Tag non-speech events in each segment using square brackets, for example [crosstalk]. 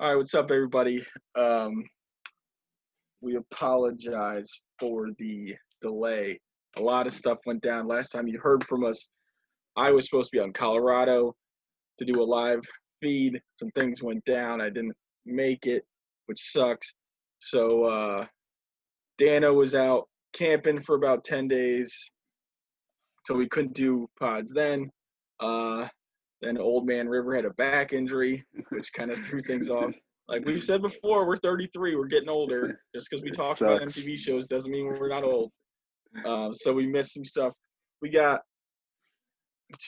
All right, what's up, everybody? Um, we apologize for the delay. A lot of stuff went down. Last time you heard from us, I was supposed to be on Colorado to do a live feed. Some things went down. I didn't make it, which sucks. So uh, Danno was out camping for about 10 days, so we couldn't do pods then. Uh, then Old Man River had a back injury, which kind of threw things off. Like we've said before, we're 33. We're getting older. Just because we talk about. MTV shows doesn't mean we're not old. Um, so we missed some stuff. We got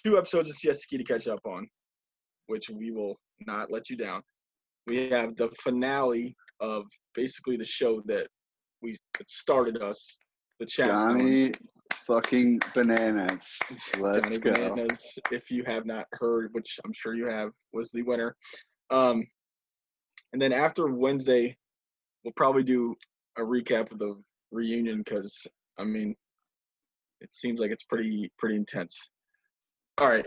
two episodes of Key to catch up on, which we will not let you down. We have the finale of basically the show that we started us, the challenge. Johnny fucking bananas. Let's Johnny go. Bananas, if you have not heard, which I'm sure you have, was the winner. Um, and then after Wednesday, we'll probably do a recap of the reunion because I mean, it seems like it's pretty pretty intense. All right.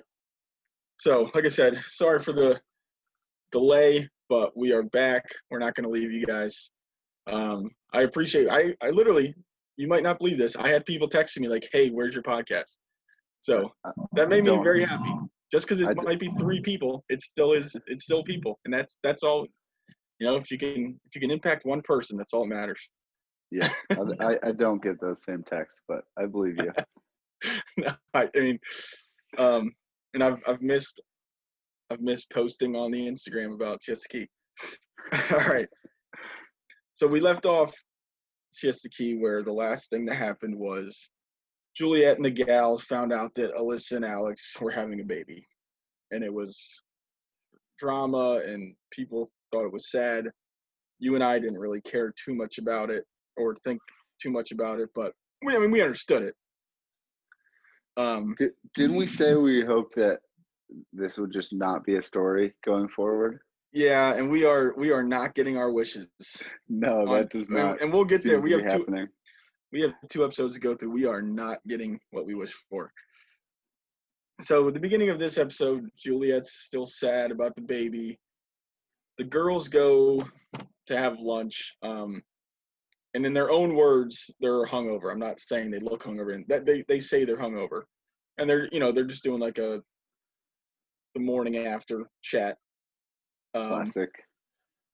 So, like I said, sorry for the delay, but we are back. We're not going to leave you guys. Um, I appreciate. I I literally, you might not believe this. I had people texting me like, "Hey, where's your podcast?" So that made me very happy. Just because it d- might be three people, it still is. It's still people, and that's that's all. You know, if you can if you can impact one person, that's all that matters. Yeah, I, [laughs] I, I don't get those same texts, but I believe you. [laughs] no, I, I mean, um, and I've I've missed I've missed posting on the Instagram about Siesta Key. [laughs] All right. So we left off Siesta Key where the last thing that happened was Juliet and the gals found out that Alyssa and Alex were having a baby. And it was drama and people thought it was sad. You and I didn't really care too much about it or think too much about it, but we, I mean we understood it. Um, Di- Didn't we say we hope that this would just not be a story going forward? Yeah, and we are we are not getting our wishes. [laughs] No, on- that does not. and we'll get there. We have two we have two episodes to go through. We are not getting what we wish for. So at the beginning of this episode, Juliet's still sad about the baby. The girls go to have lunch, um, and in their own words, they're hungover. I'm not saying they look hungover, and that they they say they're hungover, and they're you know they're just doing like a the morning after chat. Um, Classic.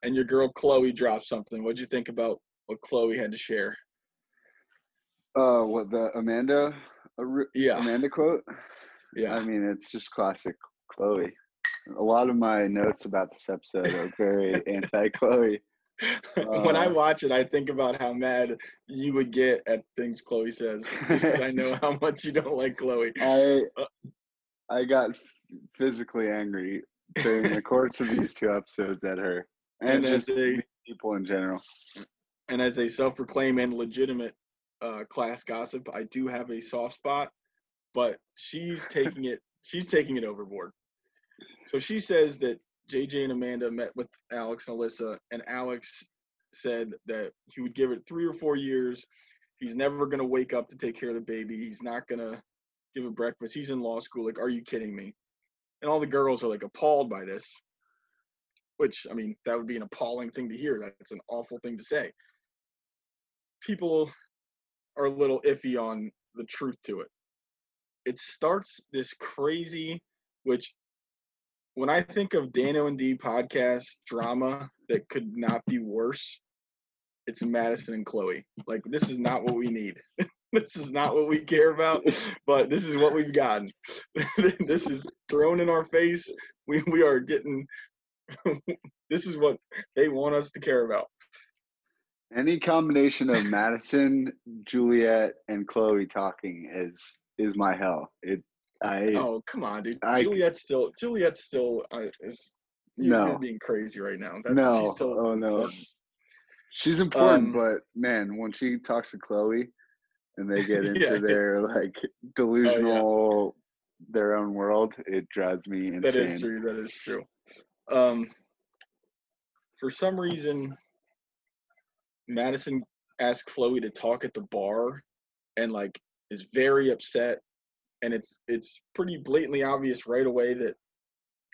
and your girl Chloe dropped something. What'd you think about what Chloe had to share? Uh, what the Amanda, Yeah, Amanda quote? yeah. I mean, it's just classic Chloe. A lot of my notes about this episode are very [laughs] anti-Chloe. when I Uh, watch it, I think about how mad you would get at things Chloe says, because I know [laughs] how much you don't like Chloe. I Uh, I got physically angry during the course of these two episodes at her and, And just a people in general. and as a self-proclaimed and legitimate uh, class gossip, I do have a soft spot, but she's taking it. [laughs] She's taking it overboard. So she says that JJ and Amanda met with Alex and Alyssa, and Alex said that he would give it three or four years. He's never gonna wake up to take care of the baby. He's not gonna give a breakfast. He's in law school. Like, are you kidding me? And all the girls are like appalled by this. Which I mean, that would be an appalling thing to hear. That's an awful thing to say. People are a little iffy on the truth to it. It starts this crazy, which when I think of Danno and Dee podcast drama that could not be worse, it's Madison and Chloe. Like this is not what we need. [laughs] [laughs] this is not what we care about, but this is what we've gotten. [laughs] this is thrown in our face. We we are getting [laughs] this is what they want us to care about. Any combination of Madison, Juliet, and Chloe talking is is my hell. It I Oh come on, dude. I- Juliet's still Juliet's still uh, is you- you're No. being crazy right now. That's, no she's still oh no important. she's important, Um, but man, when she talks to Chloe and they get [laughs] into Yeah. their like delusional their own world, it drives me insane. That is true. That is true. Um, for some reason, Madison asked Chloe to talk at the bar, and like is very upset, and it's it's pretty blatantly obvious right away that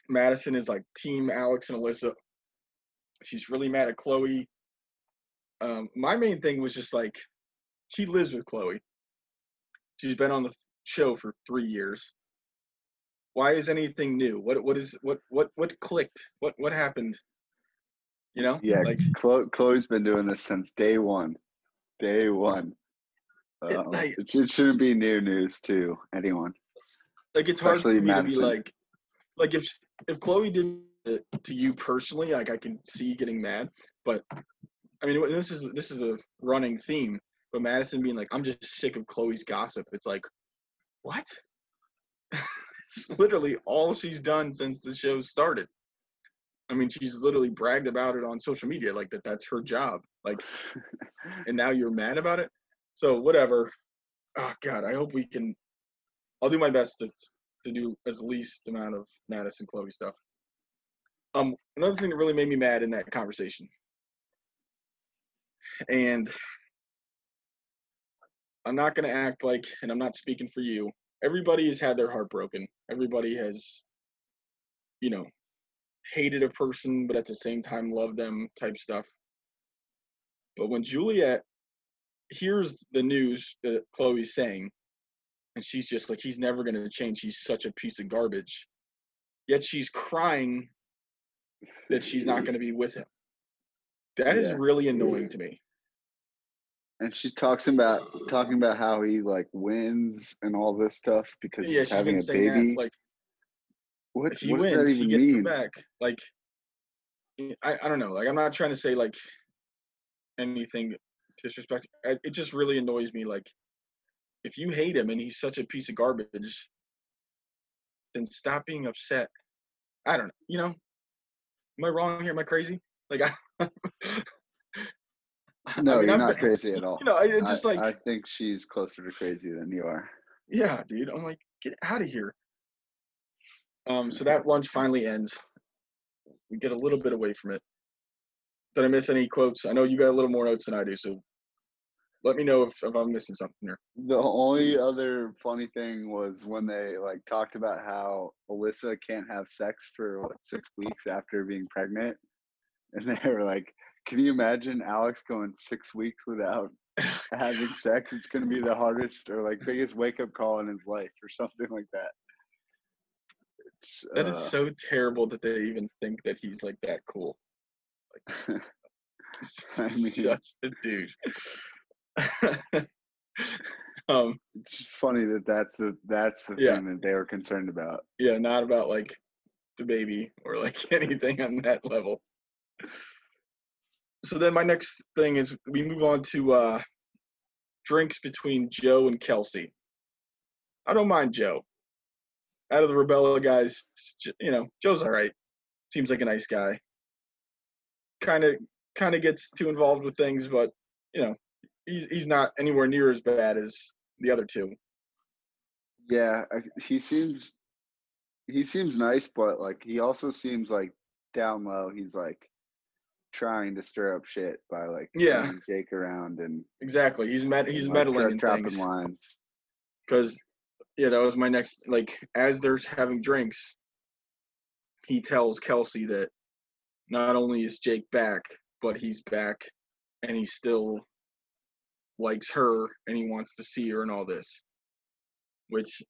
Madison is like Team Alex and Alyssa She's really mad at Chloe. Um, my main thing was just like, she lives with Chloe. She's been on the show for three years. Why is anything new? What what is what what what clicked? What what happened? You know? Yeah, Like Chloe, Chloe's been doing this since day one. Day one. It- Um, like- it, should- shouldn't be new news to anyone. like it's hard for me to be like like if if Chloe did it to you personally, like I can see getting mad. But I mean, this is this is a running theme. But Madison being like, I'm just sick of Chloe's gossip. It's like, what? [laughs] it's literally all she's done since the show started. I mean, she's literally bragged about it on social media, like that. That's her job. Like, [laughs] and now you're mad about it. So whatever. Oh God, I hope we can. I'll do my best to to do as least amount of Madison Chloe stuff. Um, another thing that really made me mad in that conversation, and I'm not gonna act like, and I'm not speaking for you. Everybody has had their heart broken. Everybody has, you know, hated a person, but at the same time loved them type stuff. But when Juliet hears the news that Chloe's saying, and she's just like, he's never going to change. He's such a piece of garbage. Yet she's crying that she's not going to be with him. That is Yeah. really annoying to me. And she's talking about talking about how he like wins and all this stuff because Yeah, he's having a baby. that. Like, what if he what does wins, that he even gets mean? back. Like, I, I don't know. Like, I'm not trying to say like anything disrespect. I, it just really annoys me. Like, if you hate him and he's such a piece of garbage, then stop being upset. I don't know. You know, am I wrong here? Am I crazy? Like, I. [laughs] [laughs] I No, mean, you're I'm- not [laughs] crazy at all. You know, I, it's just I, like, I think she's closer to crazy than you are. yeah, dude. I'm like, get out of here. Um, so that lunch finally ends. We get a little bit away from it. Did I miss any quotes? I know you got a little more notes than I do, so let me know if, if I'm missing something here. The only other funny thing was when they like talked about how Alyssa can't have sex for what, six weeks after being pregnant, and they were like, "Can you imagine Alex going six weeks without [laughs] having sex? It's going to be the hardest or like biggest wake up call in his life, or something like that." It's, That is uh, so terrible that they even think that he's like that cool. [laughs] He's I mean- such a dude. [laughs] um, it's just funny that that's the that's the Yeah. thing that they were concerned about. yeah, not about like the baby or like anything on that level. So then my next thing is we move on to uh drinks between Joe and Kelsey. I don't mind Joe. Out of the Rebella guys, you know, Joe's all right. Seems like a nice guy. Kind of kind of gets too involved with things, but you know, he's he's not anywhere near as bad as the other two. Yeah, he seems he seems nice, but like he also seems like down low. He's like trying to stir up shit by like Yeah. Jake around and Exactly. He's med- he's like, meddling in dropping lines. because yeah, that was my next like as they're having drinks, he tells Kelsey that not only is Jake back, but he's back and he still likes her and he wants to see her and all this. Which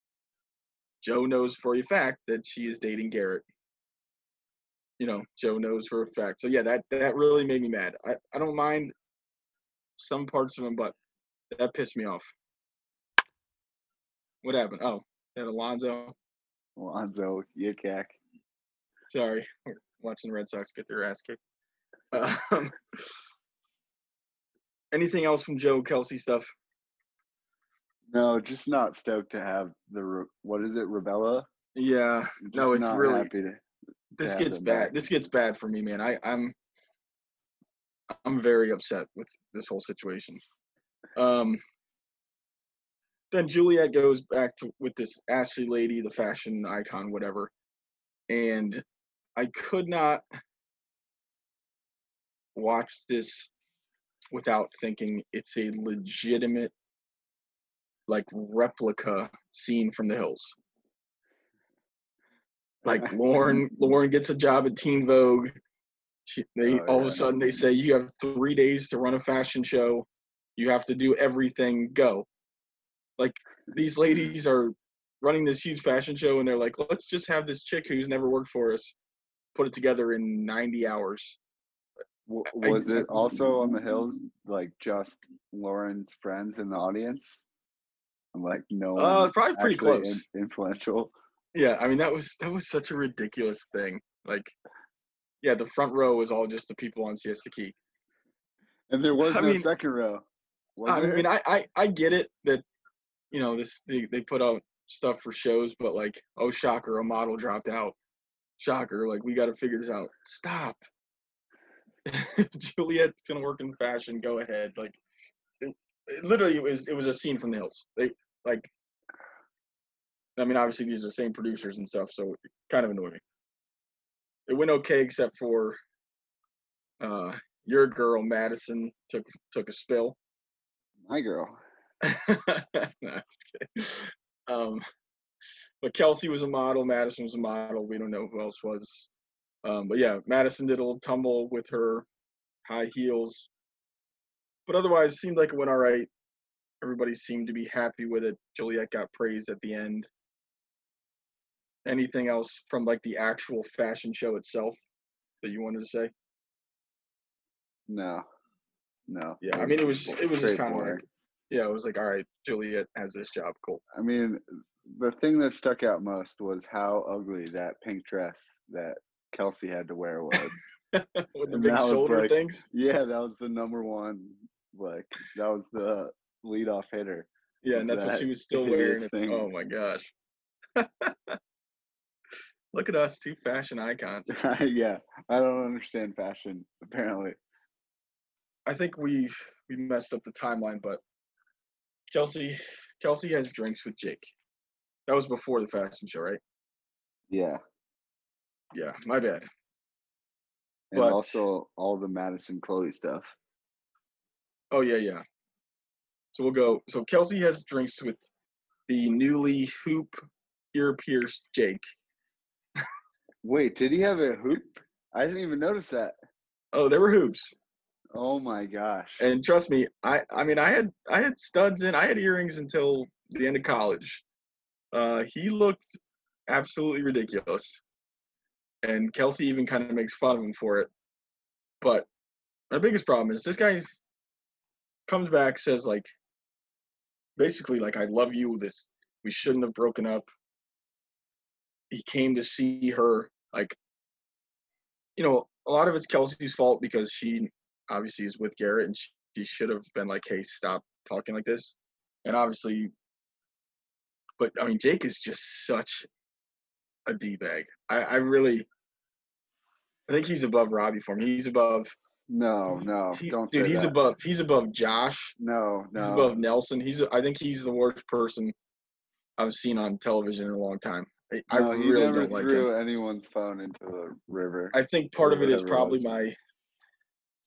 Joe knows for a fact that she is dating Garrett. You know, Joe knows for a fact. So yeah, that that really made me mad. I, I don't mind some parts of him, but that pissed me off. What happened? Oh, that Alonzo. Lonzo, Yikak. Sorry, we're watching the Red Sox get their ass kicked. Um, anything else from Joe Kelsey stuff? No, just not stoked to have the what is it, Rebella? Yeah, Just No, it's really- happy to. This gets bad. This gets bad for me, man. I, I'm I'm very upset with this whole situation. Um, then Juliet goes back to with this Ashley lady, the fashion icon, whatever, and I could not watch this without thinking it's a legitimate like replica scene from the hills like Lauren Lauren gets a job at Teen Vogue. She, they Oh, all of a sudden they say you have three days to run a fashion show. You have to do everything. Go. Like these ladies are running this huge fashion show, and they're like, let's just have this chick who's never worked for us put it together in 90 hours. W- I- Was it also on the hills like just Lauren's friends in the audience? I'm like no Uh, probably pretty close. in- influential. Yeah, I mean that was that was such a ridiculous thing. Like, yeah, the front row was all just the people on Siesta Key. And there was I no mean- second row. I there? mean, I, I I get it that you know this they, they put out stuff for shows, but like, oh shocker, a model dropped out. Shocker, like we got to figure this out. Stop. [laughs] Juliet's gonna work in fashion. Go ahead. Like, it, it literally, it was it was a scene from the hills. They like. I mean, obviously these are the same producers and stuff, so it kind of annoying. It went okay, except for uh, your girl Madison took took a spill. My girl. [laughs] no, I'm just kidding. Um, but Kelsey was a model. Madison was a model. We don't know who else was. Um, but yeah, Madison did a little tumble with her high heels. But otherwise, it seemed like it went all right. Everybody seemed to be happy with it. Juliet got praised at the end. Anything else from like the actual fashion show itself that you wanted to say? No. No. Yeah, I mean it was it was just kind of like yeah, it was like all right, Juliet has this job, cool. I mean, the thing that stuck out most was how ugly that pink dress that Kelsey had to wear was. [laughs] with the And big shoulder like- things. yeah, that was the number one. Like that was the leadoff hitter. Yeah, and that's what she was [laughs] still wearing. Thing. Oh my gosh. [laughs] Look at us, two fashion icons. [laughs] yeah, I don't understand fashion. Apparently, I think we we messed up the timeline, but Kelsey Kelsey has drinks with Jake. That was before the fashion show, right? yeah, Yeah, my bad. and But- also all the Madison Chloe stuff. Oh yeah, yeah. So we'll go. So Kelsey has drinks with the newly hoop ear pierced Jake. Wait, did he have a hoop? I didn't even notice that. Oh, there were hoops. Oh my gosh. And trust me, I I mean I had I had studs in, I had earrings until the end of college. Uh he looked absolutely ridiculous. And Kelsey even kind of makes fun of him for it. But my biggest problem is this guy comes back, says like basically like I love you, this we shouldn't have broken up. He came to see her, like you know, a lot of it's Kelsey's fault because she obviously is with Garrett, and she, she should have been like, "Hey, stop talking like this." And obviously, but I mean, Jake is just such a d bag. I, I really, I think he's above Robbie for me. He's above. No, no, he- don't dude, he's that. above. He's above Josh. No, He's no. above Nelson. He's. I think he's the worst person I've seen on television in a long time. I, I no, really never don't like threw anyone's phone into the river. I think part of it is probably my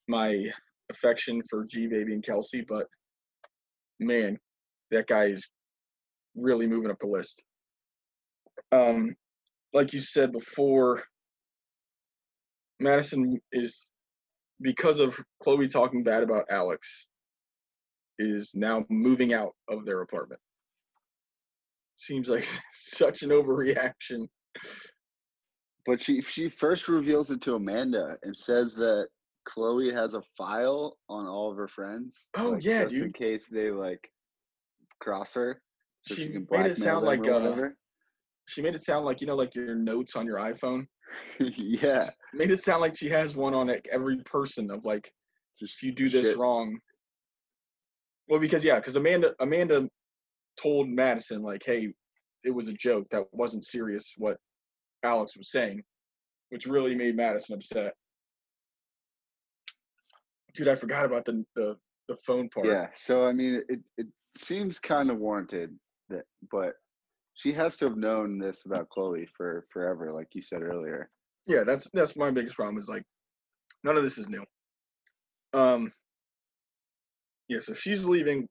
my affection for G Baby and Kelsey, but man, that guy is really moving up the list. Um, like you said before, Madison is because of Chloe talking bad about Alex, is now moving out of their apartment. Seems like [laughs] such an overreaction. But she she first reveals it to Amanda and says that Chloe has a file on all of her friends. Oh, like, yeah, just in case they like cross her, so she, She can made it blackmail sound like, uh. She made it sound like you know, like your notes on your iPhone. [laughs] yeah, made it sound like she has one on like every person of like just if you do this shit. wrong well because yeah because amanda amanda told madison like hey it was a joke that wasn't serious what alex was saying which really made madison upset. Dude i forgot about the the, the phone part. Yeah, so I mean, it it seems kind of warranted that, but she has to have known this about Chloe for forever, like you said earlier. yeah that's that's my biggest problem is like none of this is new. Um yeah so she's leaving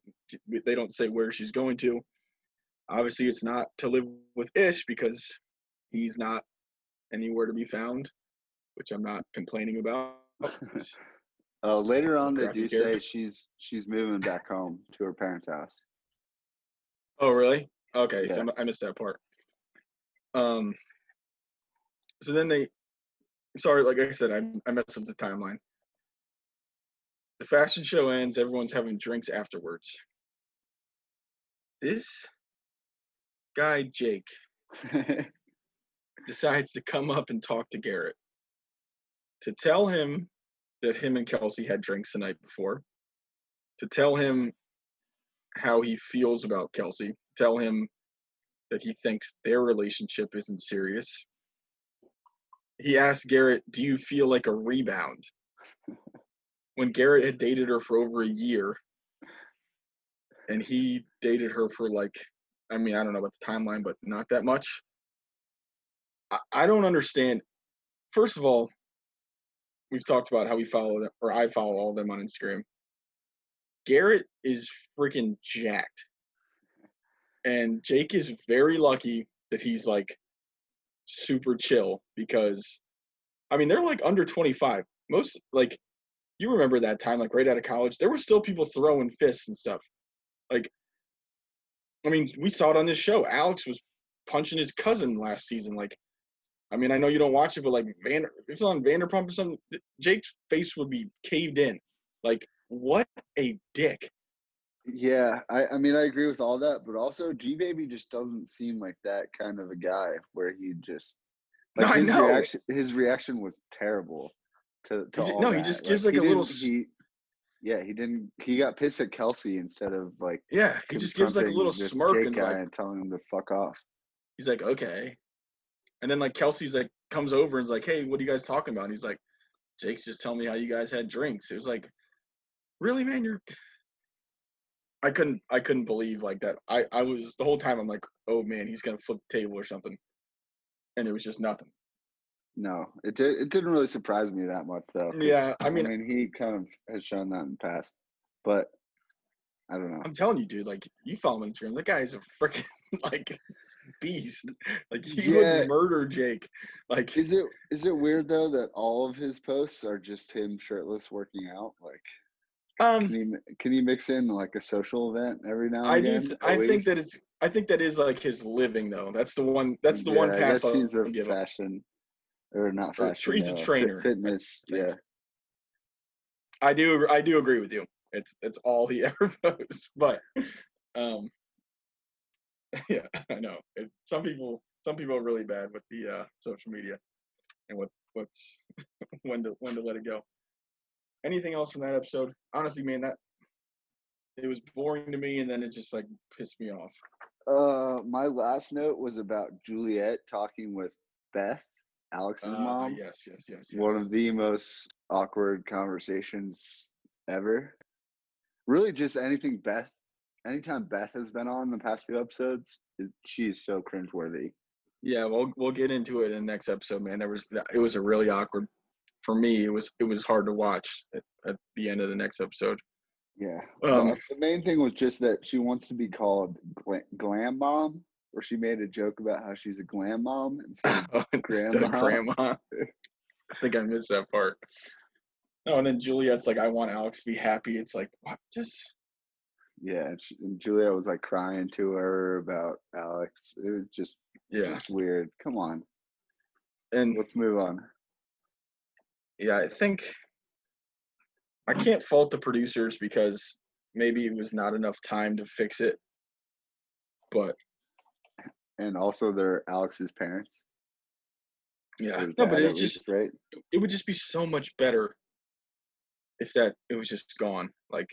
they don't say where she's going to obviously it's not to live with ish because he's not anywhere to be found which I'm not complaining about. [laughs] Uh, later on, they do say she's she's moving back home to her parents' house. oh, really? Okay, so Yeah. I'm- I missed that part. Um. So then they, sorry, like I said, I I messed up the timeline. The fashion show ends. Everyone's having drinks afterwards. This guy Jake [laughs] decides to come up and talk to Garrett to tell him that him and Kelsey had drinks the night before, to tell him how he feels about Kelsey, tell him that he thinks their relationship isn't serious. He asked Garrett, Do you feel like a rebound? When Garrett had dated her for over a year and he dated her for like, I mean, I don't know about the timeline, but not that much. I, I don't understand. First of all, we've talked about how we follow them, or I follow all of them on Instagram. Garrett is freaking jacked. And Jake is very lucky that he's like super chill because, I mean, they're like under 25. Most, like, you remember that time, like right out of college, there were still people throwing fists and stuff. Like, I mean, we saw it on this show. Alex was punching his cousin last season. Like, I mean, I know you don't watch it, but like Van, if it's on Vanderpump or something, Jake's face would be caved in. Like, what a dick. yeah, I I mean I agree with all that, but also G Baby just doesn't seem like that kind of a guy where he just No, [laughs] I his know. reaction his reaction was terrible to, to He no, he that. just gives, like, he a little he yeah he didn't he got pissed at Kelsey instead of like Yeah, he just gives like a little smirk Jake and like and telling him to fuck off. he's like, okay. And then like Kelsey's like comes over and's like, hey, what are you guys talking about? And he's like, Jake's just telling me how you guys had drinks. It was like, really, man, you're. I couldn't, I couldn't believe like that. I, I was the whole time. I'm like, oh man, he's gonna flip the table or something, and it was just nothing. No, it did. It didn't really surprise me that much, though. Yeah, I mean- I mean, he kind of has shown that in the past, but I don't know. I'm telling you, dude. Like, you follow him on Instagram. That guy is a freaking [laughs] like beast. Like, he Yeah. would murder Jake. Like, Is it is it weird though that all of his posts are just him shirtless working out? Like, um, can you can you mix in like a social event every now and I do. Th- I think that it's. I think that is like his living though. That's the one. That's the one Yeah, I pass guess I'll he's a fashion, or not Or- fashion. he's a trainer, Fitness. Yeah. I do. I do agree with you. It's it's all he [laughs] ever posts. But, um, [laughs] yeah, I know. It, some people some people are really bad with the uh, social media and what what's [laughs] when to when to let it go. Anything else from that episode? Honestly, man, that it was boring to me, and then it just like pissed me off. Uh, my last note was about Juliet talking with Beth, Alex's Uh, mom. yes, yes, yes, yes. one of the most awkward conversations ever. Really, just anything Beth, anytime Beth has been on the past two episodes, is she is so cringeworthy. Yeah, we'll we'll get into it in the next episode, man. There was it was a really awkward for me. It was it was hard to watch at, at the end of the next episode. Yeah. Um, the main thing was just that she wants to be called gla- glam mom, where she made a joke about how she's a glam mom instead of [laughs] oh, Instead of Grandma. grandma. [laughs] I think I missed that part. No, and then Juliet's like, I want Alex to be happy. It's like, what? Just yeah. And, she, and Julia was like crying to her about Alex. It was just yeah. just weird. Come on, And let's move on. yeah, I think I can't fault the producers because maybe it was not enough time to fix it. But And also, they're Alex's parents. yeah, no, but it's just right. It would just be so much better if that it was just gone. Like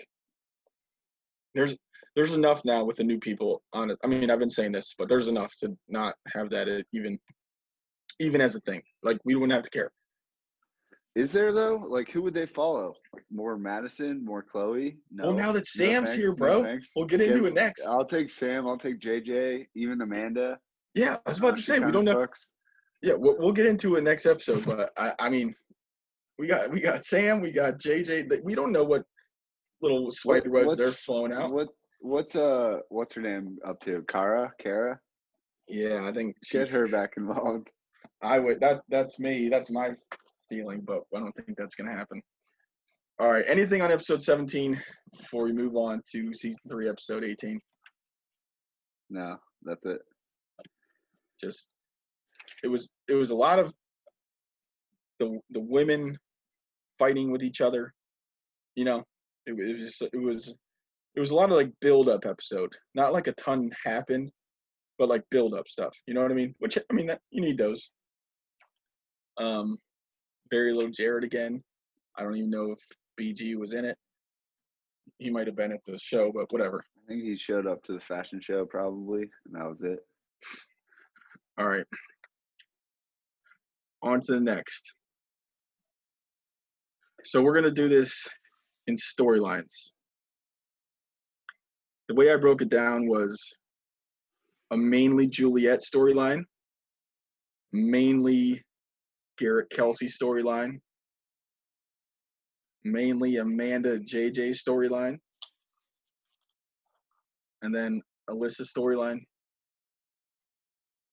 there's there's enough now with the new people on it. I mean, I've been saying this, but there's enough to not have that uh, even even as a thing. Like we wouldn't have to care. Is there though? Like, who would they follow? Like more Madison, more Chloe? No. Well, now that Sam's thanks, here, bro, thanks. we'll get into Give- it next. I'll take Sam. I'll take JJ. Even Amanda. Yeah, I was Uh, about to she say we don't know. Yeah, we'll, we'll get into it next episode. But I, I mean, we got we got Sam, we got JJ. We don't know what little spider webs they're flowing out. What? What's uh? What's her name up to? Kara? Kara? Yeah, I think she, Get her back involved. I would. That that's me. That's my feeling, but I don't think that's gonna happen. All right. Anything on episode 17 before we move on to season three, episode 18? No, that's it. Just it was it was a lot of the the women fighting with each other. You know, it, it was just it was it was a lot of like build up episode. Not like a ton happened, but like build up stuff. You know what I mean? Which I mean that you need those. Um, very little Jared again. I don't even know if BG was in it. He might have been at the show, but whatever. I think he showed up to the fashion show probably, and that was it. All right. On to the next. So we're gonna do this in storylines. The way I broke it down was a mainly Juliet storyline, mainly Garrett Kelsey storyline, mainly Amanda JJ storyline, and then Alyssa storyline,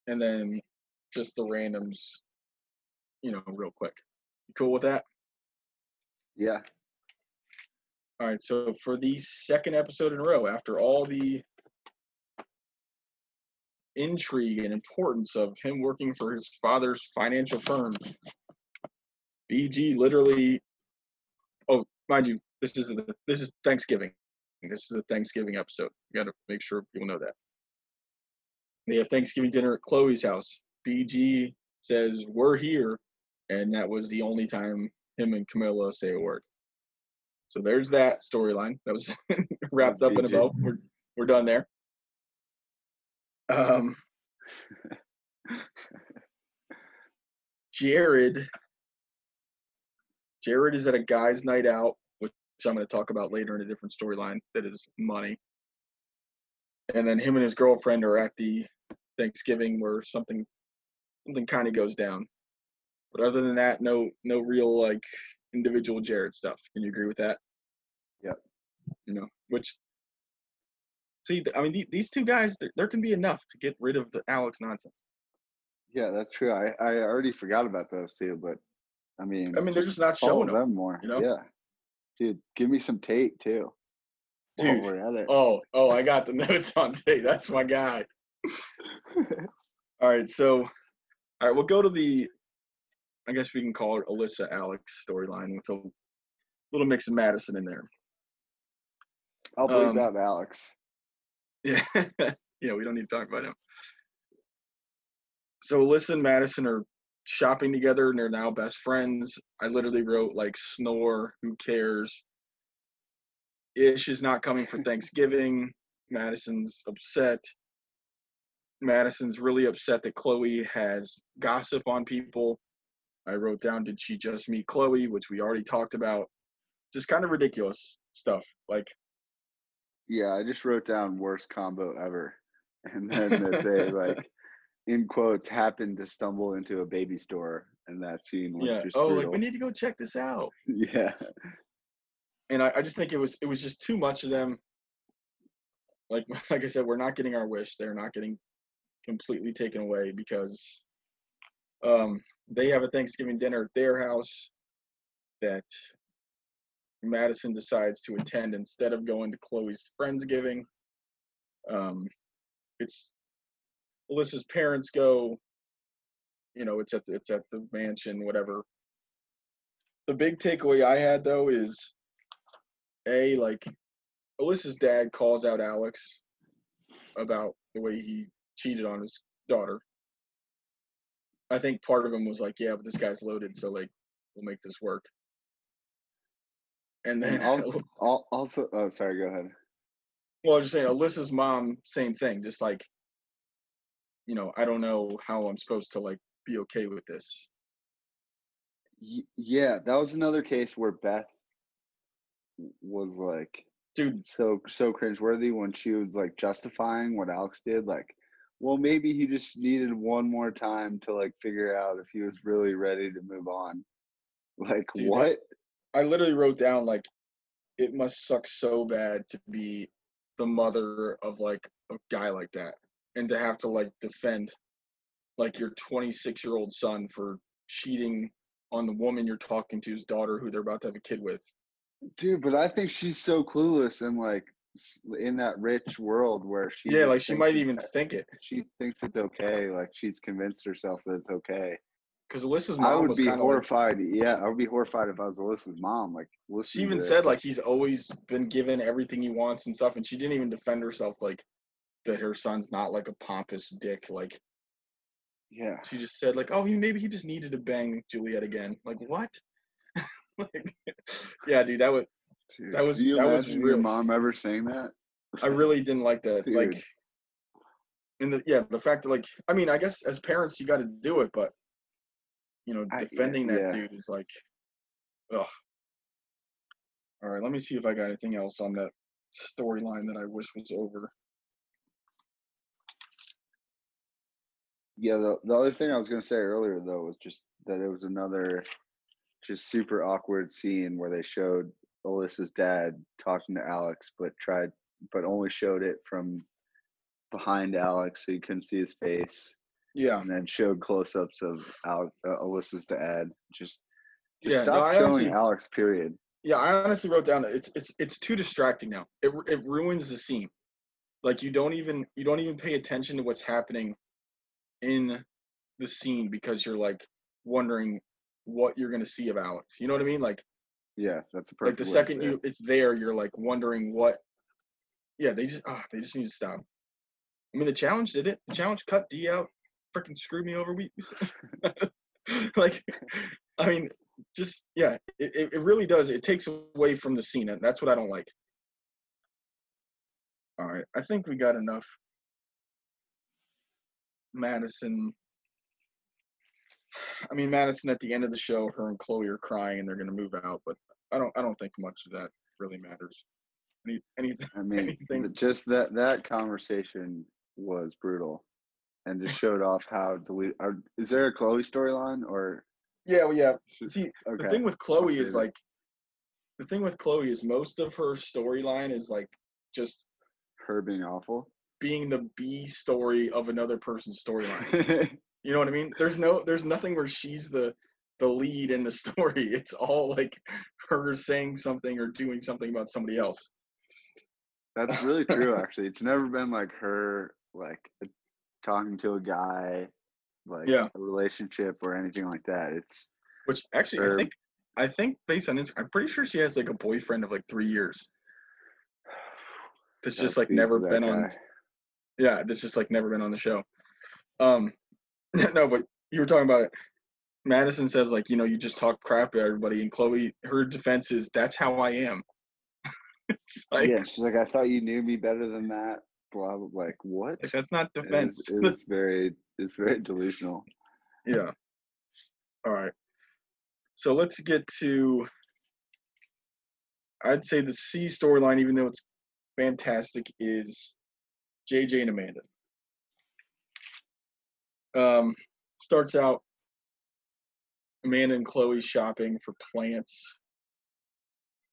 and then just the randoms, you know, real quick. You cool with that? Yeah, All right, so for the second episode in a row, after all the intrigue and importance of him working for his father's financial firm, BG literally. Oh, mind you, this is the this is Thanksgiving. This is a Thanksgiving episode. You got to make sure people know that. They have Thanksgiving dinner at Chloe's house. BG says we're here, and that was the only time him and Camilla say a word. So there's that storyline. That was [laughs] wrapped up in a bow. We're we're done there. Um, Jared. Jared is at a guy's night out, which I'm going to talk about later in a different storyline. That is money. And then him and his girlfriend are at the Thanksgiving where something something kind of goes down. But other than that, no no real like individual Jared stuff. Can you agree with that? Yeah. You know, which see, I mean, these two guys, there, there can be enough to get rid of the Alex nonsense. yeah, that's true. I, I already forgot about those two, but I mean, I mean, they're just not showing them. them more. you know? Yeah, dude, give me some Tate too. Dude, we're at it. Oh, oh, I got the [laughs] notes on tape. That's my guy. All right, so, all right, we'll go to the, I guess we can call it Alyssa Alex storyline with a little mix of Madison in there. I'll believe um, that, Alex. Yeah, [laughs] yeah, we don't need to talk about him. So Alyssa and Madison are shopping together and they're now best friends. I literally wrote like snore, who cares? Ish is not coming for [laughs] Thanksgiving. Madison's upset. Madison's really upset that Chloe has gossip on people. I wrote down, did she just meet Chloe, which we already talked about. Just kind of ridiculous stuff. Like, Yeah, I just wrote down worst combo ever, [laughs] and then that they [laughs] like, in quotes, happened to stumble into a baby store, and that scene was yeah, just oh, brutal. like we need to go check this out. [laughs] yeah, and I, I just think it was it was just too much of them. Like like I said, we're not getting our wish. They're not getting completely taken away because um, they have a Thanksgiving dinner at their house that Madison decides to attend instead of going to Chloe's friendsgiving. Um, it's Alyssa's parents go. You know, it's at the, it's at the mansion, whatever. The big takeaway I had though is a like Alyssa's dad calls out Alex about the way he cheated on his daughter. I think part of him was like, yeah, but this guy's loaded, so like we'll make this work. And then and al- [laughs] al- also, oh, sorry, go ahead. well, I was just saying Alyssa's mom, same thing, just like you know, I don't know how I'm supposed to like be okay with this. Yeah, that was another case where Beth was like Dude, so so cringeworthy when she was like justifying what Alex did. Like, well, maybe he just needed one more time to like figure out if he was really ready to move on. Like, Dude, what? I literally wrote down like it must suck so bad to be the mother of like a guy like that and to have to like defend like your 26 year old son for cheating on the woman you're talking to's daughter who they're about to have a kid with. Dude, but I think she's so clueless and like in that rich world where she yeah, like she might even think it she thinks it's okay. Like she's convinced herself that it's okay. Because Alyssa's mom I would was be kind of like, horrified. yeah, I would be horrified if I was Alyssa's mom. Like, she even said like he's always been given everything he wants and stuff, and she didn't even defend herself like that her son's not like a pompous dick. Like yeah, she just said like, oh, he maybe he just needed to bang Juliet again. Like what? [laughs] like, yeah, dude, that was dude, that was- that was real. your mom ever saying that? I really didn't like that. Dude. Like, and the yeah, the fact that like, I mean, I guess as parents you got to do it, but you know, I- yeah, defending that yeah. dude is like, ugh. All right, let me see if I got anything else on that storyline that I wish was over. Yeah, the, the other thing I was gonna say earlier though was just that it was another just super awkward scene where they showed Alyssa's dad talking to Alex, but tried but only showed it from behind Alex, so you couldn't see his face, Yeah, and then showed close-ups of Al, uh, Alyssa's dad. Just, just Yeah, stop I showing honestly- Alex. Period. yeah. I honestly wrote down that it's it's it's too distracting now. It it ruins the scene. Like you don't even you don't even pay attention to what's happening in the scene because you're like wondering what you're gonna see of Alex. You know what I mean? Like Yeah, that's a perfect. like the second you it's there, you're like wondering what. Yeah, they just ah, they just need to stop. I mean, the challenge did it. The challenge cut Dee out, freaking screwed me over. We, [laughs] like, I mean, just yeah, it, it it really does. It takes away from the scene, and that's what I don't like. All right, I think we got enough. Madison. I mean, Madison at the end of the show, her and Chloe are crying, and they're gonna move out. But I don't, I don't think much of that really matters. Any, anything? I mean, [laughs] anything- just that that conversation was brutal, and just [laughs] showed off how delete. Are, is there a Chloe storyline or? Yeah, well, yeah. should- See, okay. the thing with Chloe is like, the thing with Chloe is most of her storyline is like just her being awful. being the B story of another person's storyline. [laughs] You know what I mean? There's no, there's nothing where she's the the lead in the [laughs] story. It's all like her saying something or doing something about somebody else. That's really true. Actually, it's never been like her like talking to a guy, like Yeah. a relationship or anything like that. It's Which actually, I think, I think based on Inst- I'm pretty sure she has like a boyfriend of like three years. That's just like never been on. Yeah, that's just like never been on the show. Um, [laughs] no, but you were talking about it. Madison says like, you know, you just talk crap to everybody, and Chloe, her defense is that's how I am. [laughs] it's like, yeah, she's like, I thought you knew me better than that. Blah blah. Like what? like, that's not defense. It's, it was very, it's very delusional. yeah. All right. So let's get to. I'd say the C storyline, even though it's fantastic, is JJ and Amanda. Um, starts out Amanda and Chloe shopping for plants.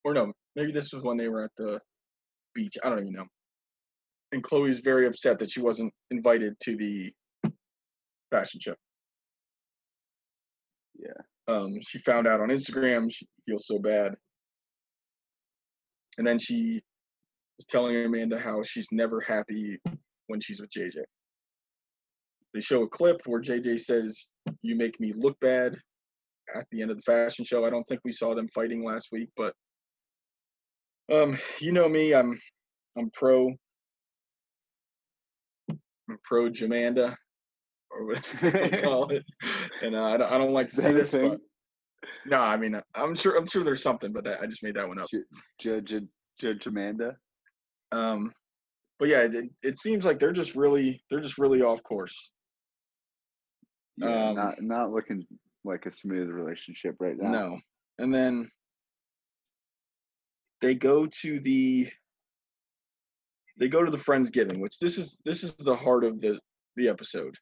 Or no, maybe this was when they were at the beach. I don't even know. And Chloe's very upset that she wasn't invited to the fashion show. Yeah. Um, she found out on Instagram. She feels so bad. And then she is telling Amanda how she's never happy when she's with JJ. They show a clip where JJ says, You make me look bad at the end of the fashion show. I don't think we saw them fighting last week, but um, you know me, I'm I'm pro pro Jamanda or whatever [laughs] you call it. [laughs] And uh, I, don't, I don't like to see this, but thing? no, I mean I'm sure I'm sure there's something, but I I just made that one up. Judge Judge Amanda. Um, but yeah, it, it seems like they're just really they're just really off course. Yeah, Um, not not looking like a smooth relationship right now. No. And then they go to the they go to the Friendsgiving, which this is this is the heart of the the episode.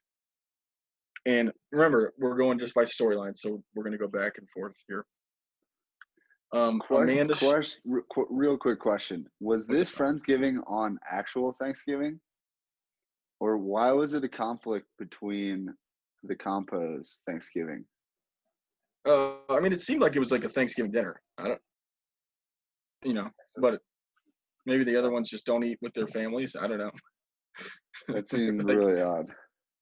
And remember, we're going just by storyline, so we're gonna go back and forth here. Um, Que- Amanda, sh- ques- re- qu- real quick question: Was this Friendsgiving on actual Thanksgiving, or why was it a conflict between the Compos Thanksgiving? Uh, I mean, it seemed like it was like a Thanksgiving dinner. I don't, you know, but maybe the other ones just don't eat with their families. I don't know. That [laughs] seemed Like, really odd.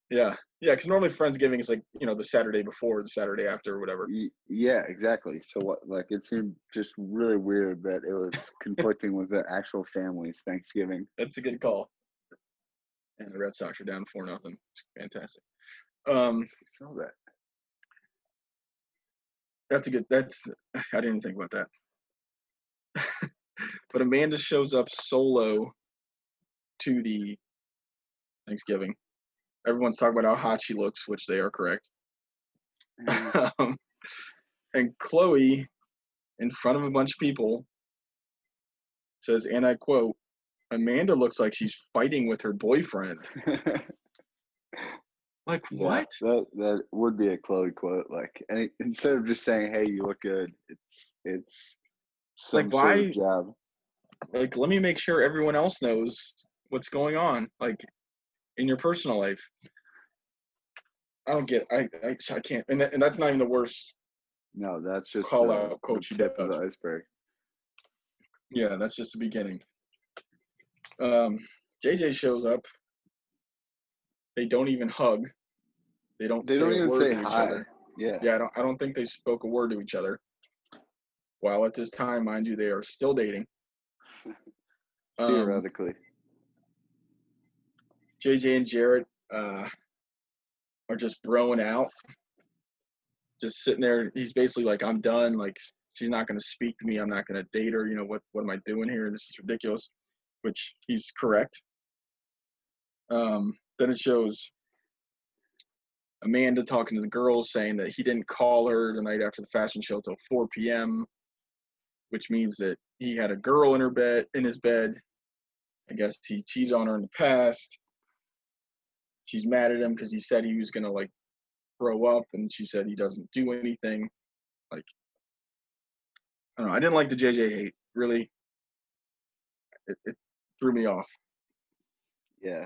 Yeah, yeah, because normally Friendsgiving is like you know the Saturday before, the Saturday after, or whatever. Yeah, exactly. So what? Like, it seemed just really weird that it was [laughs] conflicting with the actual family's Thanksgiving. That's a good call. And the Red Sox are down four nothing. It's fantastic. Um, So that. that's a good. That's I didn't think about that. [laughs] but Amanda shows up solo to the Thanksgiving. Everyone's talking about how hot she looks, which they are correct. Yeah. [laughs] um, and Chloe, in front of a bunch of people, says, and I quote, Amanda looks like she's fighting with her boyfriend. [laughs] Like, Yeah, what? That that would be a Chloe quote. Like, any, instead of just saying, "Hey, you look good," it's it's some Like, sort of why- jab. Like, let me make sure everyone else knows what's going on, like, in your personal life. I don't get I, I, I can't. And, that, and that's not even the worst. No, that's just Call the, out Coach she tip of the iceberg. Yeah, that's just the beginning. Um, JJ shows up. They don't even hug. They don't. They say don't even say hi. other. Yeah. Yeah, I don't. I don't think they spoke a word to each other. While at this time, mind you, they are still dating. Um, Theoretically. JJ and Jared uh, are just broing out, just sitting there. He's basically like, "I'm done. Like, she's not going to speak to me. I'm not going to date her. You know what? What am I doing here? This is ridiculous." Which he's correct. Um, then it shows Amanda talking to the girls, saying that he didn't call her the night after the fashion show till 4 p.m., which means that he had a girl in her bed in his bed. I guess he cheated on her in the past she's mad at him because he said he was gonna like grow up, and she said he doesn't do anything. Like, I don't know. I didn't like the JJ hate. Really, it, it threw me off. Yeah.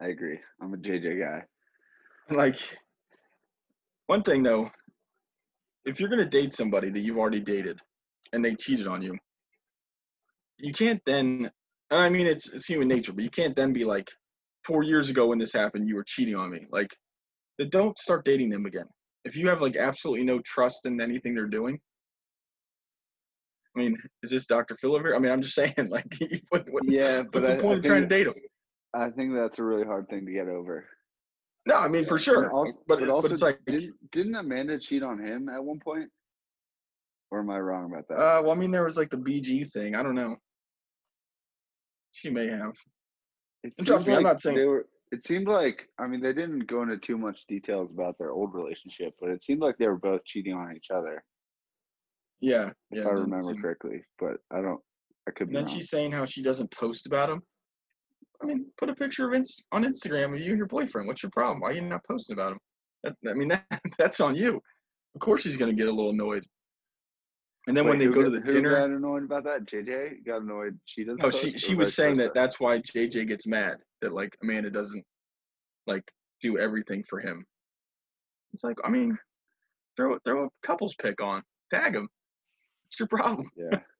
I agree. I'm a JJ guy. Like, one thing though, if you're gonna date somebody that you've already dated, and they cheated on you, you can't then. and I mean, it's it's human nature, but you can't then be like, four years ago when this happened, you were cheating on me. Like, then don't start dating them again. If you have like absolutely no trust in anything they're doing. I mean, is this Dr. Phil over here? I mean, I'm just saying, [laughs] like, [laughs] what, what, Yeah, but what's I, the I point of trying to date them? I think that's a really hard thing to get over. No, I mean, for sure. also, but, but it- also, but it's like, didn't didn't Amanda cheat on him at one point? Or am I wrong about that? uh, well, I mean, there was like the BG thing. I don't know. She may have. It and trust me, I'm not saying- they were. It seemed like I mean they didn't go into too much details about their old relationship, but it seemed like they were both cheating on each other, Yeah. if yeah, I remember seem- correctly. But I don't. I could And be then wrong. she's saying how she doesn't post about him. I mean, put a picture of ins- on Instagram of you and your boyfriend. What's your problem? Why are you not posting about him? That, I mean, [laughs] that, that's on you. Of course, he's gonna get a little annoyed. And then when they go to got- the who dinner, got annoyed about that? JJ got annoyed. She doesn't. no, she she was saying that that's why JJ gets mad that like Amanda doesn't like do everything for him. It's like, I mean, throw throw a couples pick on, tag him. What's your problem? Yeah. [laughs]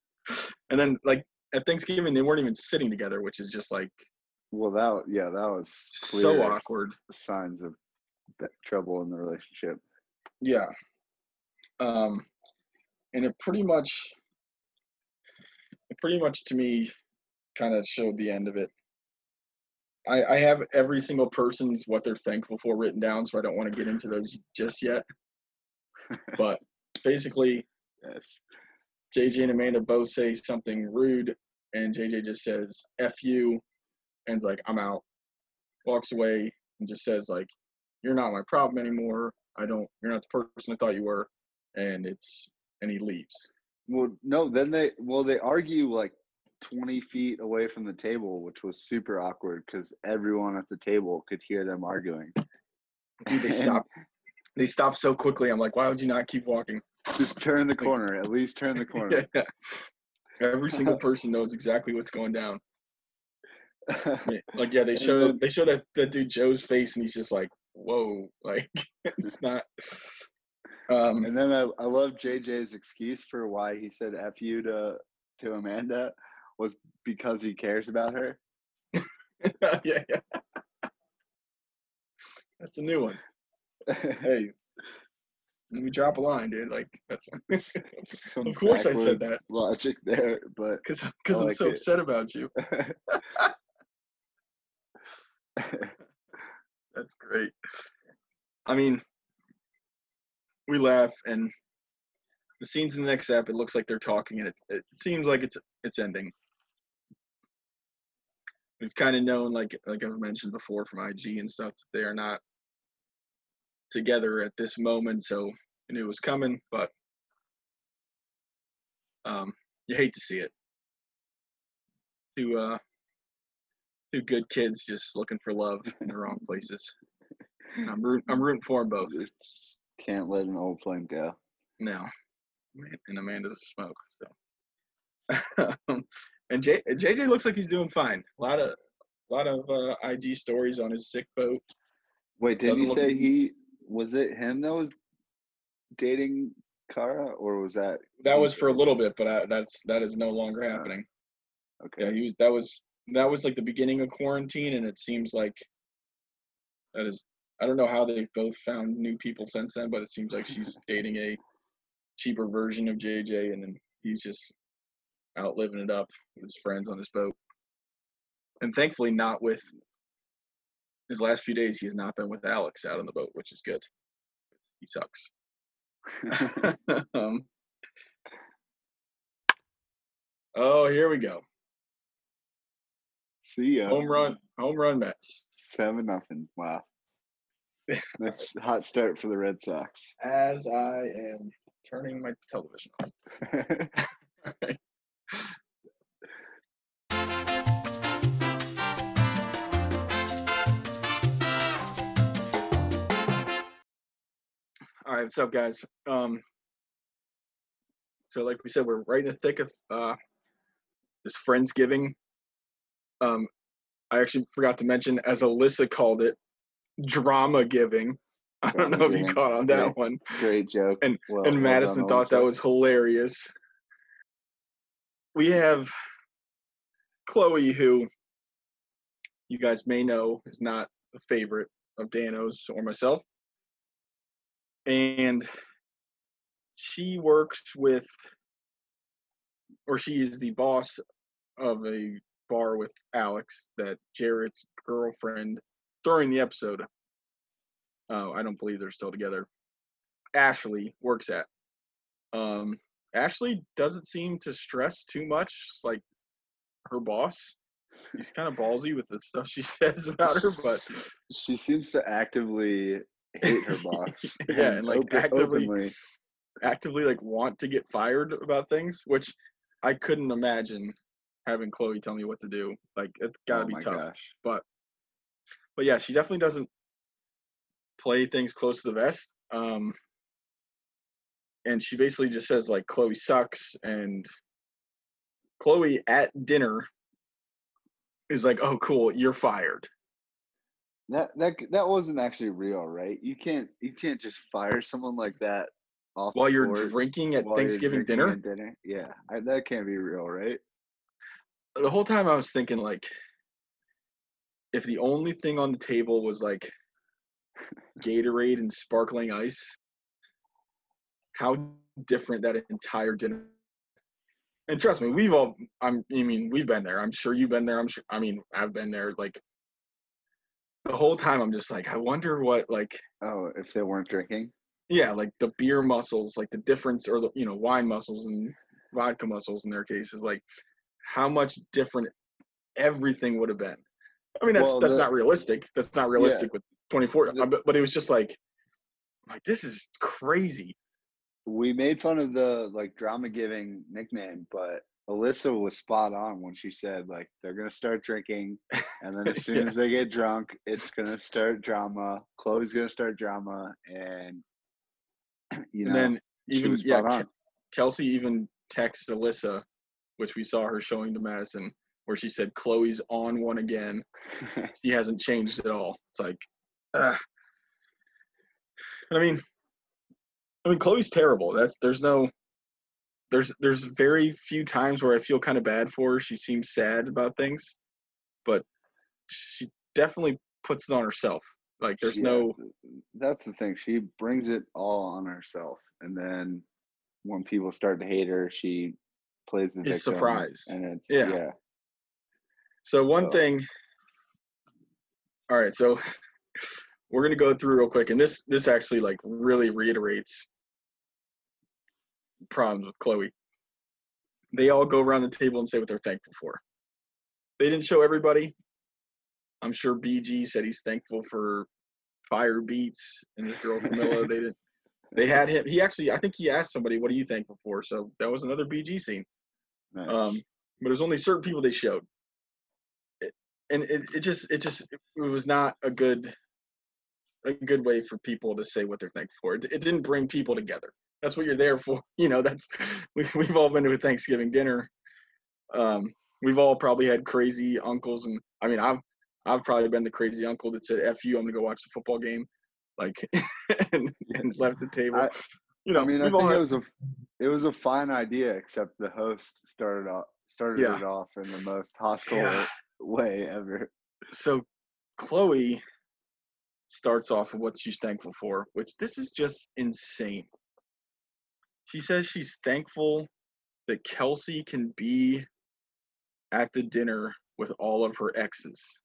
And then like at Thanksgiving, they weren't even sitting together, which is just like Well, that yeah, that was so awkward. signs of trouble in the relationship. Yeah. Um, and it pretty much, it pretty much to me, kind of showed the end of it. I, I have every single person's what they're thankful for written down, so I don't want to get into those just yet. But basically, [laughs] Yes. JJ and Amanda both say something rude, and JJ just says "f you," and's like, "I'm out." Walks away and just says like, "You're not my problem anymore. I don't. You're not the person I thought you were," and it's and he leaves. Well, no, then they well they argue like twenty feet away from the table, which was super awkward because everyone at the table could hear them arguing. Dude, they stop. [laughs] They stop so quickly. I'm like, why would you not keep walking? Just turn the [laughs] corner. At least turn the corner. [laughs] yeah. Every single person knows exactly what's going down. Yeah, [laughs] Like, yeah, they show they show that that dude Joe's face, and he's just like, whoa, [laughs] like it's not. Um, And then I, I love JJ's excuse for why he said "f you" to to Amanda was because he cares about her. [laughs] yeah, yeah. That's a new one. Hey, let me drop a line, dude. Like that's Some Of course I said that. logic there, but because because I I'm so it. upset about you. [laughs] That's great. I mean, we laugh, and the scenes in the next app. It looks like they're talking, and it it seems like it's it's ending. We've kind of known, like like I've mentioned before from IG and stuff, that they are not together at this moment. So I knew it was coming, but um, you hate to see it. to uh, two good kids just looking for love in the wrong places. I'm root, I'm rooting for them both. can't let an old flame go. No, and Amanda's a smoke. So, [laughs] and J, JJ looks like he's doing fine. A lot of, a lot of uh, IG stories on his sick boat. Wait, did you say he was it him that was dating Cara, or was that That was for a little bit, but I, that's that is no longer happening. okay? Yeah, he was. That was that was like the beginning of quarantine, and it seems like that is. I don't know how they've both found new people since then, but it seems like she's [laughs] dating a cheaper version of JJ, and then he's just out living it up with his friends on his boat. And thankfully, not with his last few days. He has not been with Alex out on the boat, which is good. He sucks. [laughs] [laughs] um, oh, here we go. See ya. Home run, home run Mets. Seven nothing. Wow. [laughs] That's a hot start for the Red Sox. As I am turning my television off. [laughs] All right, what's up, guys? Um, so, like we said, we're right in the thick of uh, this Friendsgiving. Um, I actually forgot to mention, as Alyssa called it, drama giving. [laughs] I don't know if you caught on that one. Great joke. And- well, and well Madisson done, thought that was hilarious. We have Chloe, who you guys may know is not a favorite of Danno's or myself. And she works with, or she is the boss of a bar with Alex that Jared's girlfriend during the episode. Uh, I don't believe they're still together. Ashley works at. Um, Ashley doesn't seem to stress too much. It's like her boss. He's kind of ballsy with the stuff she [laughs] says about her, but she seems to actively hate her boss. [laughs] Yeah, and, like, open- actively- openly. actively like want to get fired about things, which I couldn't imagine having Chloe tell me what to do. Like it's got to oh be tough. Gosh. But but yeah, she definitely doesn't play things close to the vest. Um, and she basically just says like Chloe sucks, and Chloe at dinner is like, "Oh, cool, you're fired." That that that wasn't actually real, right? You can't you can't just fire someone like that off While you're drinking at Thanksgiving drinking dinner, dinner. Yeah, I, that can't be real, right? The whole time I was thinking like, if the only thing on the table was like Gatorade and sparkling ice, how different that entire dinner. And trust me, we've all. I'm. I mean, we've been there. I'm sure you've been there. I'm sure. I mean, I've been there. Like the whole time, I'm just like, I wonder what like. Oh, if they weren't drinking. Yeah, like the beer muscles, like the difference, or the you know wine muscles and vodka muscles in their cases, like how much different everything would have been. I mean, that's Well, that's the- not realistic. That's not realistic with 24. The- uh, but, but it was just like, like this is crazy. We made fun of the like drama giving nickname, but Alyssa was spot on when she said like they're gonna start drinking, and then as [laughs] soon Yeah. as they get drunk, it's gonna start drama. Chloe's gonna start drama, and [clears throat] you and know, then she even was yeah, on. Kelsey even texts Alyssa, which we saw her showing to Madisson, where she said Chloe's on one again. [laughs] She hasn't changed at all. It's like, ah. I mean, I mean, Chloe's terrible. That's there's no there's there's very few times where I feel kind of bad for her. She seems sad about things, but she definitely puts it on herself. Like there's Yeah, no That's the thing. She brings it all on herself, and then when people start to hate her, she plays the victim, surprised. and it's Yeah. yeah. So one So- thing. All right, so [laughs] we're gonna go through real quick, and this this actually like really reiterates problems with Chloe. They all go around the table and say what they're thankful for. They didn't show everybody. I'm sure BG said he's thankful for fire beats and this girl Camilla. they didn't. They had him. He actually, I think he asked somebody, "What are you thankful for?" So that was another BG scene. Nice. Um, but it was only certain people they showed, it, and it, it just it just it was not a good a good way for people to say what they're thankful for. It, it didn't bring people together. That's what you're there for. [laughs] You know, that's we, we've all been to a Thanksgiving dinner. Um, we've all probably had crazy uncles, and I mean, I've I've probably been the crazy uncle that said "f you," I'm gonna go watch the football game, like, [laughs] and, and left the table. I- you know, I mean, I think had- it was a it was a fine idea, except the host started off started Yeah. it off in the most hostile Yeah. way ever. so Chloe starts off with what she's thankful for, which this is just insane. She says she's thankful that Kelsey can be at the dinner with all of her exes.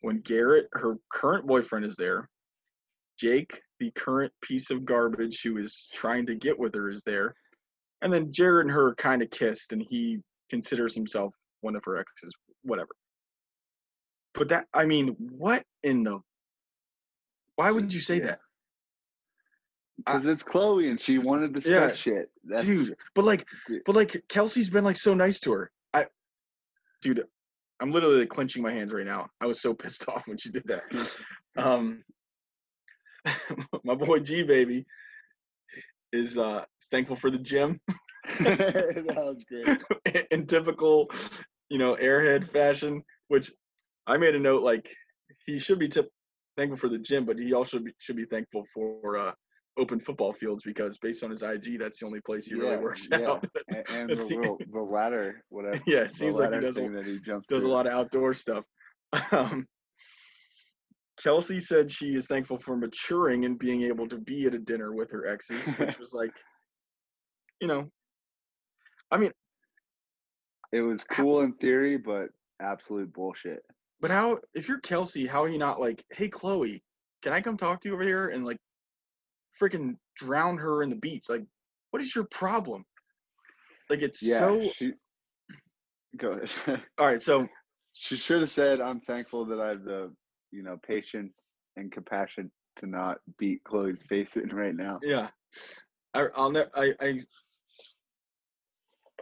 When Garrett, her current boyfriend, is there, Jake, the current piece of garbage who is trying to get with her, is there, and then Jared and her kind of kissed, and he considers himself one of her exes, whatever. But that, I mean, what in the? Why would you say Yeah. that, Because it's Chloe and she wanted to Yeah, start shit. That's, dude? But like, dude. but like, Kelsey's been like so nice to her. I, dude, I'm literally clenching my hands right now. I was so [laughs] pissed off when she did that. [laughs] Um, [laughs] my boy G baby is uh is thankful for the gym [laughs] that was great. in typical, you know, airhead fashion. Which I made a note like he should be tip- thankful for the gym, but he also be, should be thankful for uh, open football fields because based on his IG, that's the only place he really works yeah. out. And, and [laughs] the, the- the ladder, whatever. yeah, it seems like he does a, he does a lot of outdoor stuff. Um, Kelsey said she is thankful for maturing and being able to be at a dinner with her exes, [laughs] which was like, you know, I mean, It was cool in theory, but absolute bullshit. but how, if you're Kelsey, how are you not like, hey, Chloe, can I come talk to you over here and like freaking drown her in the beach? Like, what is your problem? Like, it's Yeah, so, she. Go ahead. [laughs] all right, so she should have said, "I'm thankful that I have the, you know, patience and compassion to not beat Chloe's face in right now." Yeah, I, I'll ne- I, I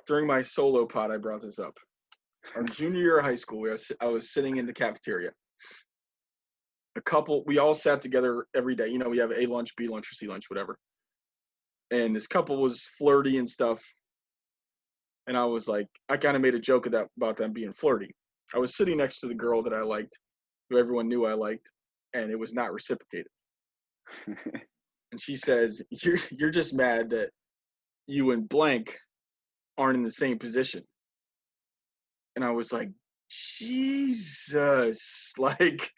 during my solo pod I brought this up. Our junior year of high school, we was, I was sitting in the cafeteria. A couple, we all sat together every day. You know, we have A lunch, B lunch, or C lunch, whatever. And this couple was flirty and stuff. And I was like, I kind of made a joke of that about them being flirty. I was sitting next to the girl that I liked, who everyone knew I liked, and it was not reciprocated [laughs] and she says, "You're you're just mad that you and blank aren't in the same position." And I was like, "Jesus!" [laughs] Like,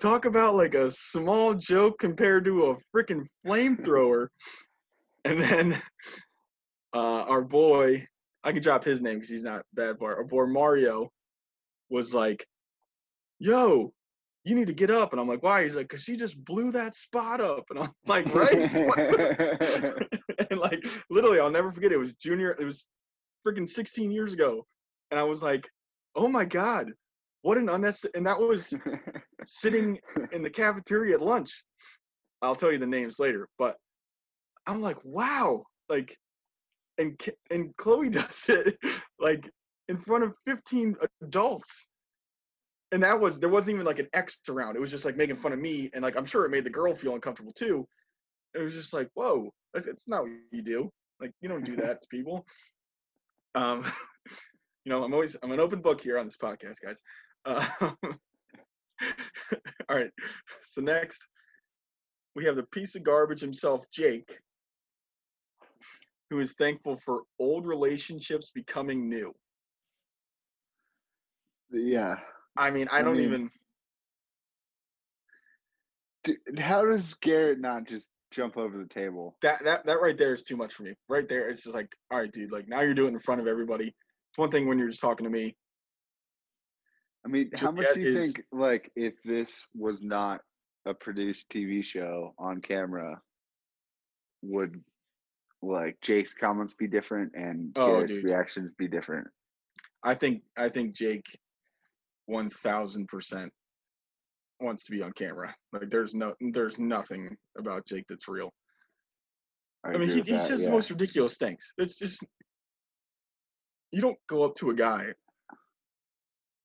talk about like a small joke compared to a freaking flamethrower. [laughs] And then uh, our boy, I can drop his name because he's not bad for it. Our boy Mario was like, "Yo." You need to get up, and I'm like, why? He's like, cause she just blew that spot up, and I'm [laughs] like, right? [laughs] and like literally I'll never forget it. it was junior it was freaking 16 years ago and I was like oh my god what an unnecessary and that was sitting in the cafeteria at lunch I'll tell you the names later but I'm like wow like and and Chloe [laughs] does it like in front of 15 adults and that was there wasn't even like an X around it was just like making fun of me and like I'm sure it made the girl feel uncomfortable too it was just like, whoa, that's not what you do. Like, you don't do that to people. Um, [laughs] you know, I'm always I'm an open book here on this podcast, guys. Uh, [laughs] all right. So next, we have the piece of garbage himself, Jake, who is thankful for old relationships becoming new. Yeah. I mean, I I don't mean- even. Dude, how does Garrett not just jump over the table? That that that right there is too much for me. Right there, it's just like, all right, dude. Like now you're doing it in front of everybody. It's one thing when you're just talking to me. I mean, how much do you is- think, like, if this was not a produced TV show on camera, would like Jake's comments be different and Oh, Garrett's dude. reactions be different? I think I think Jake, one thousand percent, wants to be on camera. Like there's no there's nothing about Jake that's real. I, mean, he, he that, says yeah. the most ridiculous things. It's just you don't go up to a guy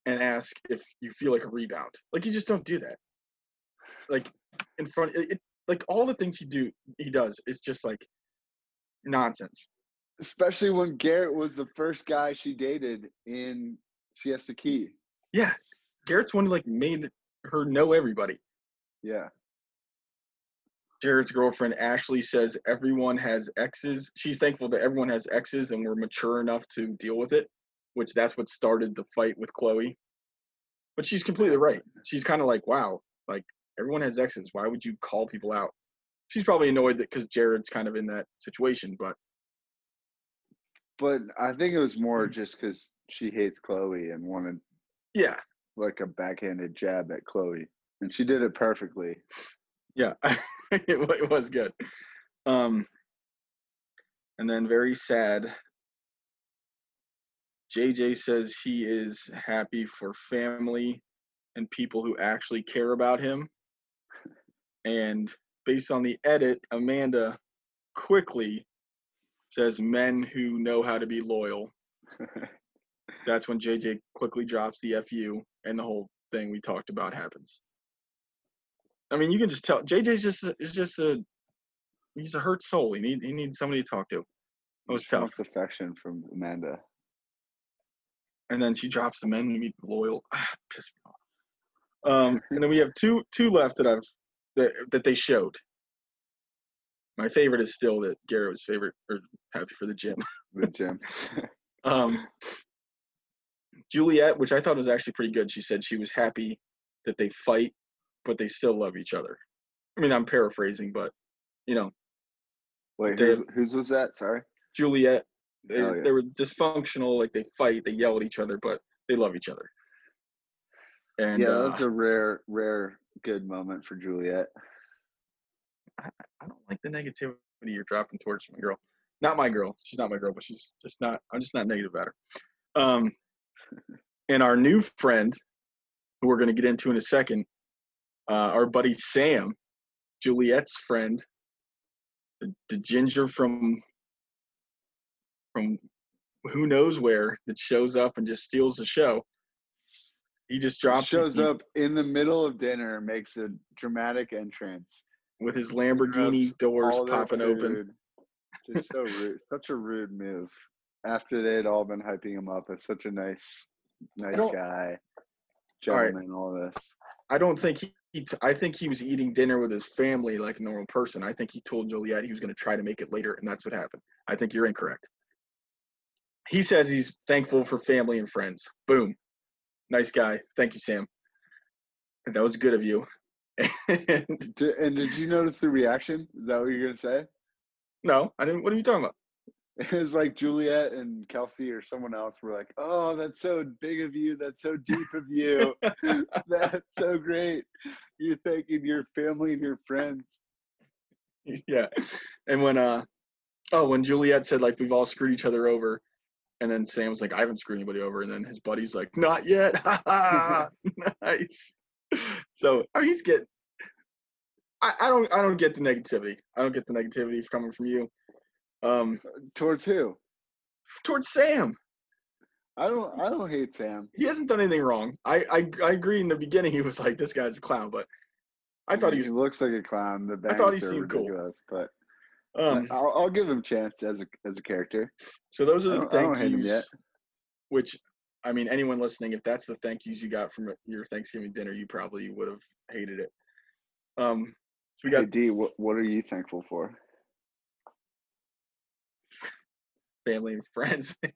and ask if you feel like a rebound. Like you just don't do that. Like in front, it, it, like all the things he do he does is just like nonsense. Especially when Garrett was the first guy she dated in Siesta Key. Yeah, Garrett's one who like made her know everybody. Yeah. Jared's girlfriend Ashley says everyone has exes. She's thankful that everyone has exes and we're mature enough to deal with it, which that's what started the fight with Chloe. But she's completely right. She's kind of like, wow, like everyone has exes. Why would you call people out? She's probably annoyed that because Jared's kind of in that situation, but But I think it was more Mm. just because she hates Chloe and wanted yeah, like a backhanded jab at Chloe. And she did it perfectly. yeah, [laughs] it, it was good. Um, and then very sad. JJ says he is happy for family and people who actually care about him. And based on the edit, Amanda quickly says men who know how to be loyal. [laughs] That's when JJ quickly drops the FU and the whole thing we talked about happens. I mean, you can just tell JJ's just is just a he's a hurt soul. He need he needs somebody to talk to. It was tough. affection from Amanda. and then she drops the men to meet loyal. Ah, piss me off. Um, and then we have two two left that I've that that they showed. My favorite is still that Garrett was favorite or happy for the gym. The gym. [laughs] Um, Juliette, which I thought was actually pretty good, she said she was happy that they fight, but they still love each other. I mean, I'm paraphrasing, but you know, Wait, They- who, whose was that? Sorry. Juliette, they, Oh, yeah. they were dysfunctional, like they fight, they yell at each other, but they love each other. And yeah, uh, that was a rare, rare good moment for Juliette. I don't like the negativity you're dropping towards my girl. Not my girl. She's not my girl, but she's just not. I'm just not negative about her. Um, and our new friend, who we're going to get into in a second, uh, our buddy Sam, Juliette's friend, the, the ginger from from who knows where that shows up and just steals the show. He just drops Shows up in the middle of dinner, makes a dramatic entrance. with his Lamborghini doors all their popping open. food. Just so rude. Such a rude move. After they had all been hyping him up as such a nice, nice guy, All right. gentleman, all this. I don't think he. he t- I think he was eating dinner with his family like a normal person. I think he told Juliette he was going to try to make it later, and that's what happened. I think you're incorrect. He says he's thankful for family and friends. Boom, nice guy. Thank you, Sam. That was good of you. [laughs] and, And did you notice the reaction? Is that what you're gonna say? no, I didn't. What are you talking about? [laughs] It was like Juliette and Kelsey or someone else were like, "Oh, that's so big of you. That's so deep of you. [laughs] that's so great. You're thanking your family and your friends." yeah. And when uh, oh, when Juliette said like we've all screwed each other over, and then Sam was like, I haven't screwed anybody over, and then his buddy's like, not yet. Ha [laughs] ha. nice. So I mean, he's getting. I, I don't I don't get the negativity. I don't get the negativity coming from you. Um, Towards who? towards Sam, I don't. I don't hate Sam. he hasn't done anything wrong. I I, I agree. In the beginning, he was like, this guy's a clown, but I thought he was. he looks like a clown. The I thought he seemed cool. but Um, I'll, I'll give him a chance as a as a character. so those are the don't, I don't thank yous. which I mean, anyone listening, if that's the thank yous you got from your Thanksgiving dinner, you probably would have hated it. Um, so we got Hey Dee, what what are you thankful for? Family and friends, [laughs] [laughs]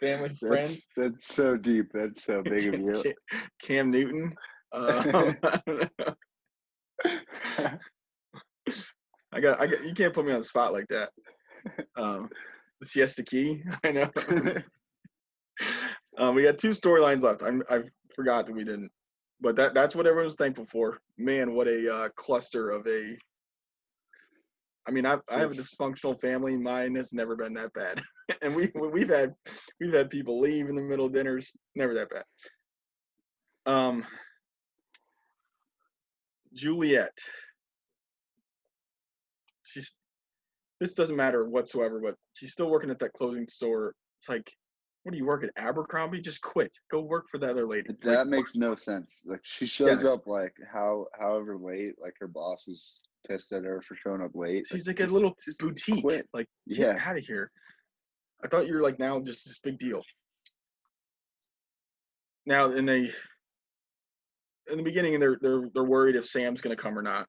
family and friends. that's so deep. That's so [laughs] big of you. Cam, Cam Newton. Um, I. I got, I got. You can't put me on the spot like that. Um, the Siesta Key. I know. um, we got two storylines left. I'm, I forgot that we didn't, but that that's what everyone's thankful for. Man, what a uh, cluster of a. I mean, I I have a dysfunctional family. Mine has never been that bad, [laughs] and we we've had we've had people leave in the middle of dinners. Never that bad. Um, Juliette. She's this doesn't matter whatsoever, but she's still working at that clothing store. It's like, what do you work at Abercrombie? Just quit. Go work for the other lady. Like, that makes no sense. Like she shows Yeah. up like how however late, like her boss is pissed at her for showing up late. she's like, like a little boutique. quit. Like, Yeah. out of here. I thought you were like now just this big deal. Now, in they in the beginning, they're they're they're worried if Sam's gonna come or not.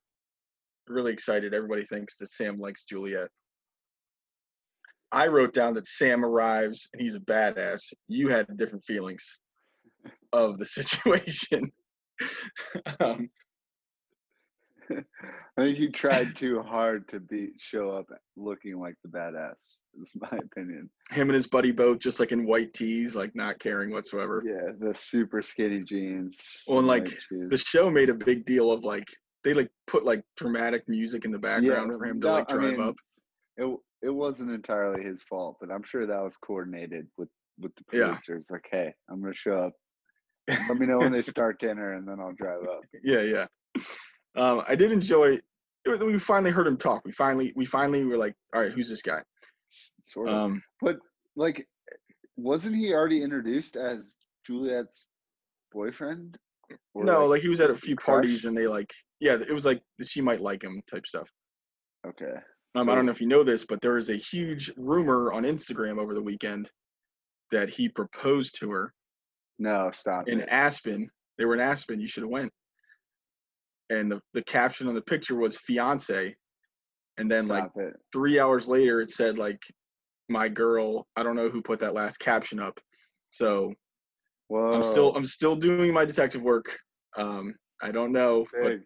They're really excited. Everybody thinks that Sam likes Juliette. I wrote down that Sam arrives and he's a badass. You had different feelings of the [laughs] situation. [laughs] um, [laughs] I think he tried too hard to be show up looking like the badass. Is my [laughs] opinion. him and his buddy both just like in white tees, like not caring whatsoever. Yeah, the super skinny jeans. Well, and, like. The show made a big deal of like they like put like dramatic music in the background no, for him to no, like I drive mean, up. it it wasn't entirely his fault, but I'm sure that was coordinated with with the Yeah. producers. Like, hey, I'm gonna show up. [laughs] Let me know when they start dinner, and then I'll drive up. Yeah, yeah. Um, I did enjoy. We finally heard him talk. We finally, we finally were like, all right, who's this guy? Sort of. Um, but like, wasn't he already introduced as Juliette's boyfriend? No, like he was at a few parties and they like, yeah, it was like she might like him type stuff. Okay. Um, I don't know if you know this, but there was a huge rumor on Instagram over the weekend that he proposed to her No, stop in it. Aspen. They were in Aspen. You should have went. And the, the caption on the picture was fiance. And then like it. three hours later, it said like my girl. I don't know who put that last caption up. So Whoa. I'm still I'm still doing my detective work. Um, I don't know, but.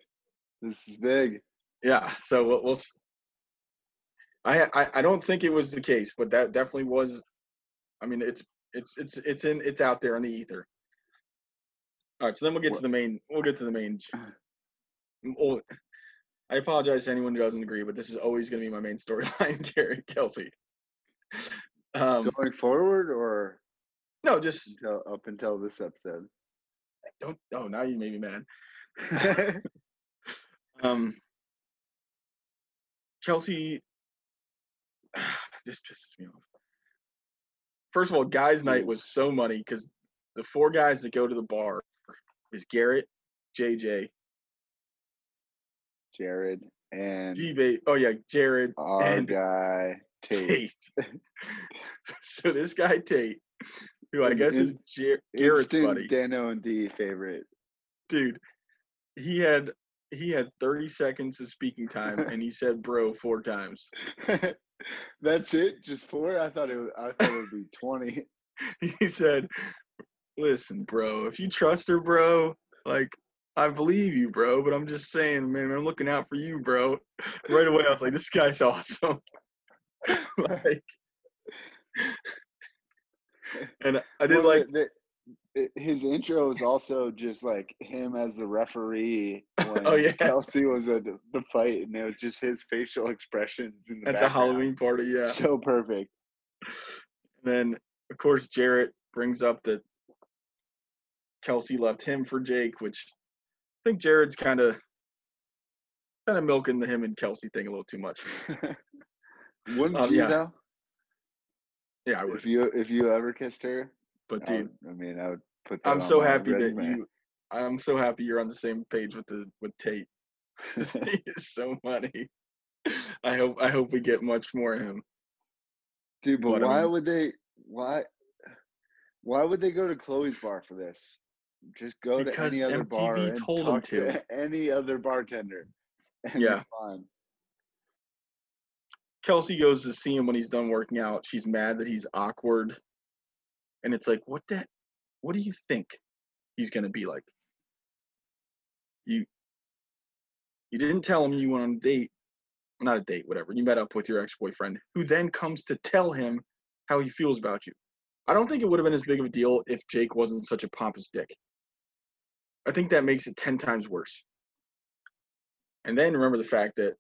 This is big. yeah. So we'll, we'll I, I I don't think it was the case, but that definitely was. I mean, it's it's it's it's in it's out there in the ether. All right, so then we'll get to the main. We'll get to the main. [clears throat] Well, I apologize to anyone who doesn't agree, but this is always going to be my main storyline, [laughs] Garrett Kelsey. Um, Going forward, or no, just until, up until this episode. don't. Oh, now you made me mad. [laughs] Um, Chelsea, [sighs] this pisses me off. First of all, guys' night was so money because the four guys that go to the bar is Garrett, JJ, Jared and G Ba Oh yeah, Jared, our and guy Tate. Tate. [laughs] so this guy Tate, who I guess is Jar- Garrett's buddy, Danno and Dee favorite. dude. He had he had 30 seconds of speaking time [laughs] and he said bro four times. [laughs] That's it? Just four? I thought it. Was, I thought it would be twenty. he said, "Listen, bro, if you trust her, bro, like I believe you, bro, but I'm just saying, man, I'm looking out for you, bro." [laughs] Right away, I was like, "This guy's [laughs] awesome." [laughs] like, and I did Well, like, the, the, his intro was also just like him as the referee oh, when Oh, yeah. Kelsey was at the, fight, and it was just his facial expressions in the at the. Halloween party, yeah. So perfect. And then, of course, Jared brings up that Kelsey left him for Jake, which think Jared's kind of kind of milking the him and Kelsey thing a little too much. [laughs] Wouldn't Um, you yeah. though? Yeah, I would. If you if you ever kissed her, But I, dude, would, I mean, I would put that. I'm on so happy that you. I'm so happy you're on the same page with the with Tate. [laughs] he [laughs] is so funny. I hope I hope we get much more of him. Dude, but But, I why mean- would they? Why? Why would they go to Chloe's bar for this? Just go Because to any other bar MTV and told him talk [laughs] to. any other bartender. And Yeah. Kelsey goes to see him when he's done working out. She's mad that he's awkward. And it's like, what the what do you think he's gonna be like? You you didn't tell him you went on a date. Not a date, whatever. You met up with your ex-boyfriend, who then comes to tell him how he feels about you. I don't think it would have been as big of a deal if Jake wasn't such a pompous dick. I think that makes it ten times worse. And then remember the fact that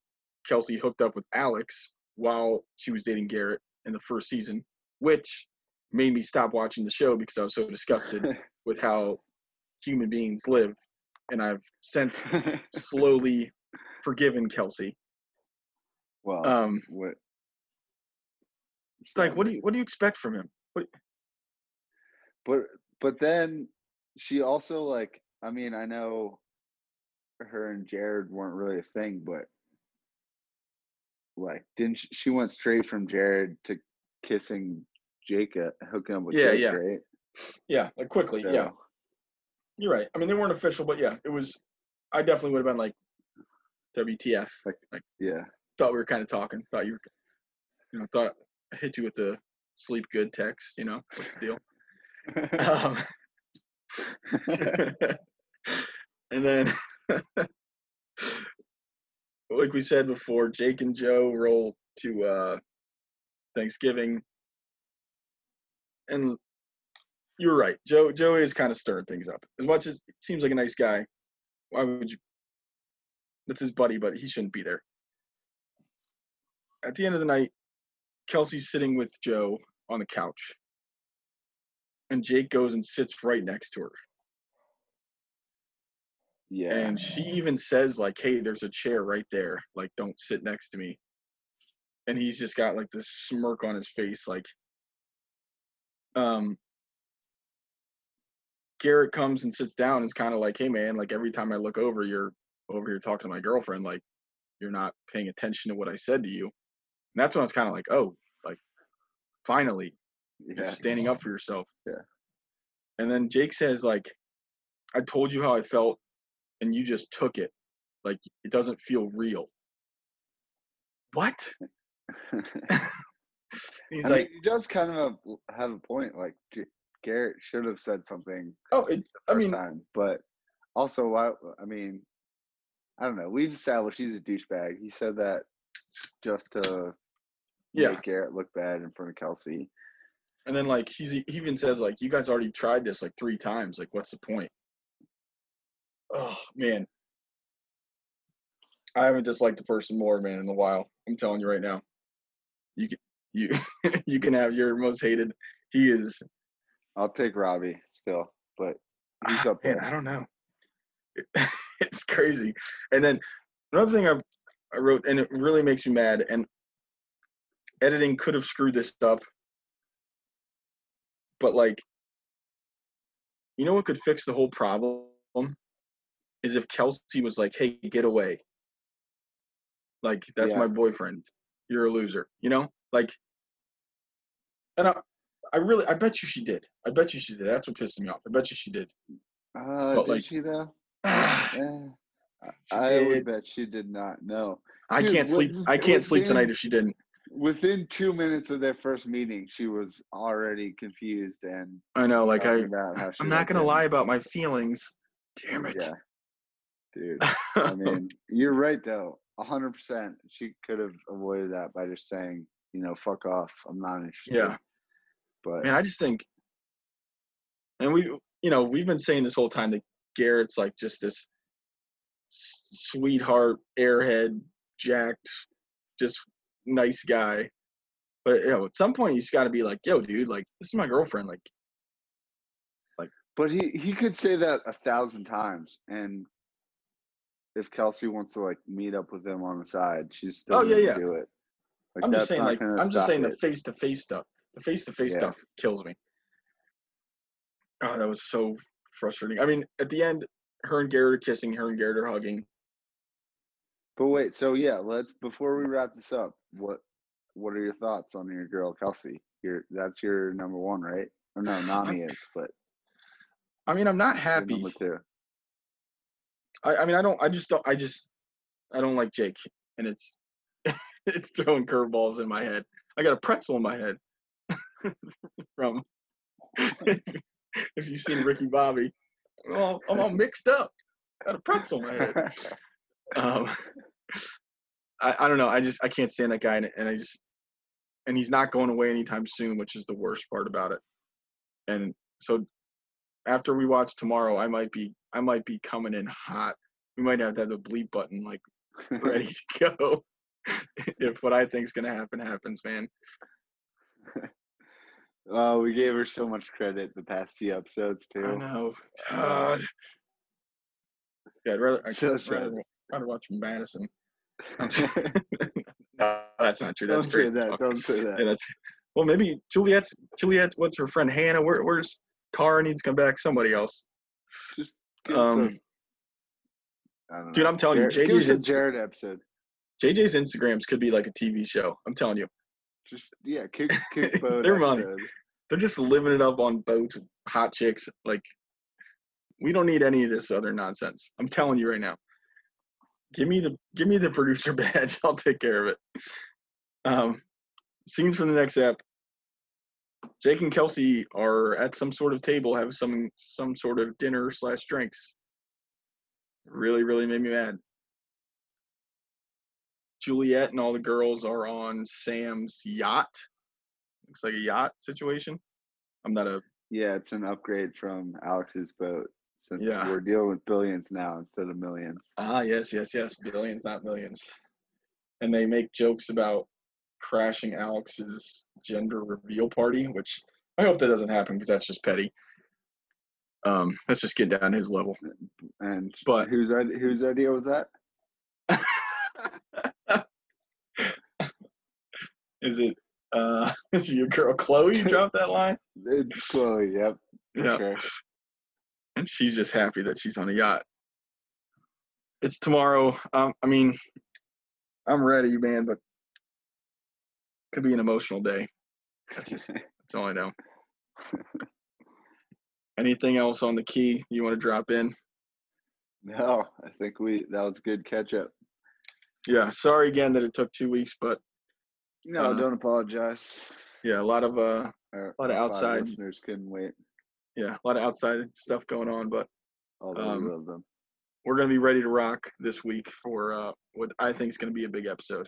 Kelsey hooked up with Alex while she was dating Garrett in the first season, which made me stop watching the show because I was so disgusted [laughs] with how human beings live. And I've since [laughs] slowly forgiven Kelsey. well, Um, what? it's like, what do you what do you expect from him? But but then she also like I mean I know her and Jared weren't really a thing, but like didn't she, she went straight from Jared to kissing Jacob, hooking up with Yeah, Jake, yeah. right? Yeah, like quickly. Yeah, you're right. I mean, they weren't official, but yeah, it was. I definitely would have been like, WTF? Like, like yeah. thought we were kind of talking. Thought you were, you know, thought I hit you with the sleep good text. You know, what's the deal? [laughs] Um, [laughs] [laughs] and then, [laughs] like we said before, Jake and Joe roll to uh, Thanksgiving, and you're right. Joe Joe is kind of stirring things up. As much as it seems like a nice guy, why would you? That's his buddy, but he shouldn't be there. At the end of the night, Kelsey's sitting with Joe on the couch, and Jake goes and sits right next to her. Yeah. And she even says, like, hey, there's a chair right there. Like, don't sit next to me. And he's just got like this smirk on his face, like um Garrett comes and sits down is kind of like, hey man, like every time I look over, you're over here talking to my girlfriend, like you're not paying attention to what I said to you. And that's when I was kind of like, oh, like finally, you're standing up for yourself. Yeah. And then Jake says, like, I told you how I felt and you just took it. Like it doesn't feel real. What? [laughs] He's [laughs] I like, mean, he does kind of have a point. Like Garrett should have said something oh, it, I mean, time, but also, why? I mean, I don't know. We've established he's a douchebag. He said that just to yeah. make Garrett look bad in front of Kelsey. And then like he's he even says like, you guys already tried this like three times. Like, what's the point? Oh man, I haven't disliked the person more, man, in a while. I'm telling you right now. You can you [laughs] you can have your most hated. He is I'll take Robbie still, but he's up man, there. I don't know. [laughs] it's crazy. And then another thing I I wrote, and it really makes me mad. And editing could have screwed this up, but like, you know what could fix the whole problem is if Kelsey was like, "Hey, get away." Like that's Yeah. my boyfriend. You're a loser. You know, like, and I, I really, I bet you she did. I bet you she did. That's what pissed me off. I bet you she did. Uh, but, did like- she though? [sighs] I She I would bet she did not. No. Dude, can't sleep. what- I can't sleep within- tonight if she didn't. Within two minutes of their first meeting, she was already confused and I know. Like I, talking about how she I'm not gonna him. lie about my feelings. Damn it. Yeah, dude. I [laughs] mean, you're right though. A hundred percent. She could have avoided that by just saying, you know, fuck off. I'm not interested. Yeah. But Man, I just think, and we, you know, we've been saying this whole time that Garrett's like just this sweetheart, airhead, jacked, just nice guy. But you know, at some point, he's got to be like, "Yo, dude, like this is my girlfriend." Like, but he he could say that a thousand times, and if Kelsey wants to like meet up with him on the side, she's still Oh, yeah, yeah. do it. Like, I'm just saying, like, I'm just saying the face to face stuff. The face to face stuff kills me. Oh, that was so frustrating. I mean, at the end, her and Garrett are kissing. Her and Garrett are hugging. But wait, so yeah, let's before we wrap this up, what what are your thoughts on your girl Kelsey? Your that's your number one, right? Or no, [sighs] Nani is, but I mean, I'm not happy. Number two. I, I mean, I don't. I just don't. I just. I don't like Jake, and it's [laughs] it's throwing curveballs in my head. I got a pretzel in my head [laughs] from. if you've seen Ricky Bobby, I'm all, I'm all mixed up. Got a pretzel in my head. [laughs] Um, I, I don't know. I just I can't stand that guy, and, and I just and he's not going away anytime soon, which is the worst part about it. And so after we watch tomorrow, I might be I might be coming in hot. We might have to have the bleep button like ready [laughs] to go if what I think is gonna happen happens, man. [laughs] oh, we gave her so much credit the past few episodes too. I know. Uh, God. Yeah, I'd rather I'd So rather, rather watch Madisson. [laughs] no, that's not true. That's don't crazy say that. talk. Don't say Yeah, that. that's well, maybe Juliette's Juliette. What's her friend Hannah? Where, where's Cara needs to come back? Somebody else. Just Um, a, I don't dude. I'm telling you, Jared- us JJ's a Jared episode. JJ's Instagrams could be like a TV show. I'm telling you, Just yeah, kick [laughs] kick boat They're money. they're just living it up on boats, hot chicks. Like, we don't need any of this other nonsense. I'm telling you right now. Give me the give me the producer [laughs] badge. I'll take care of it. Um, scenes from the next ep. Jake and Kelsey are at some sort of table, have some some sort of dinner slash drinks. Really, really made me mad. Juliette and all the girls are on Sam's yacht. Looks like a yacht situation. I'm not a Yeah, it's an upgrade from Alex's boat since Yeah. we're dealing with billions now instead of millions. ah yes yes yes billions not millions, and they make jokes about crashing Alex's gender reveal party, which I hope that doesn't happen because that's just petty. Um, that's just getting down his level. And But- whose whose idea was that? [laughs] is it uh [laughs] is it your girl Chloe dropped that line? It's Chloe. Yep. Yeah. sure. and she's just happy that she's on a yacht. It's tomorrow. Um, I mean, I'm ready, man, but could be an emotional day. That's just [laughs] that's all I know. Anything else on the key you want to drop in? No, I think we that was good catch up. Yeah, sorry again that it took two weeks, but No, Uh, don't apologize. yeah, a lot of uh, Our, lot of outside- listeners couldn't wait. yeah, a lot of outside stuff going on, but Although Um, we love them. we're gonna be ready to rock this week for uh, what I think is gonna be a big episode.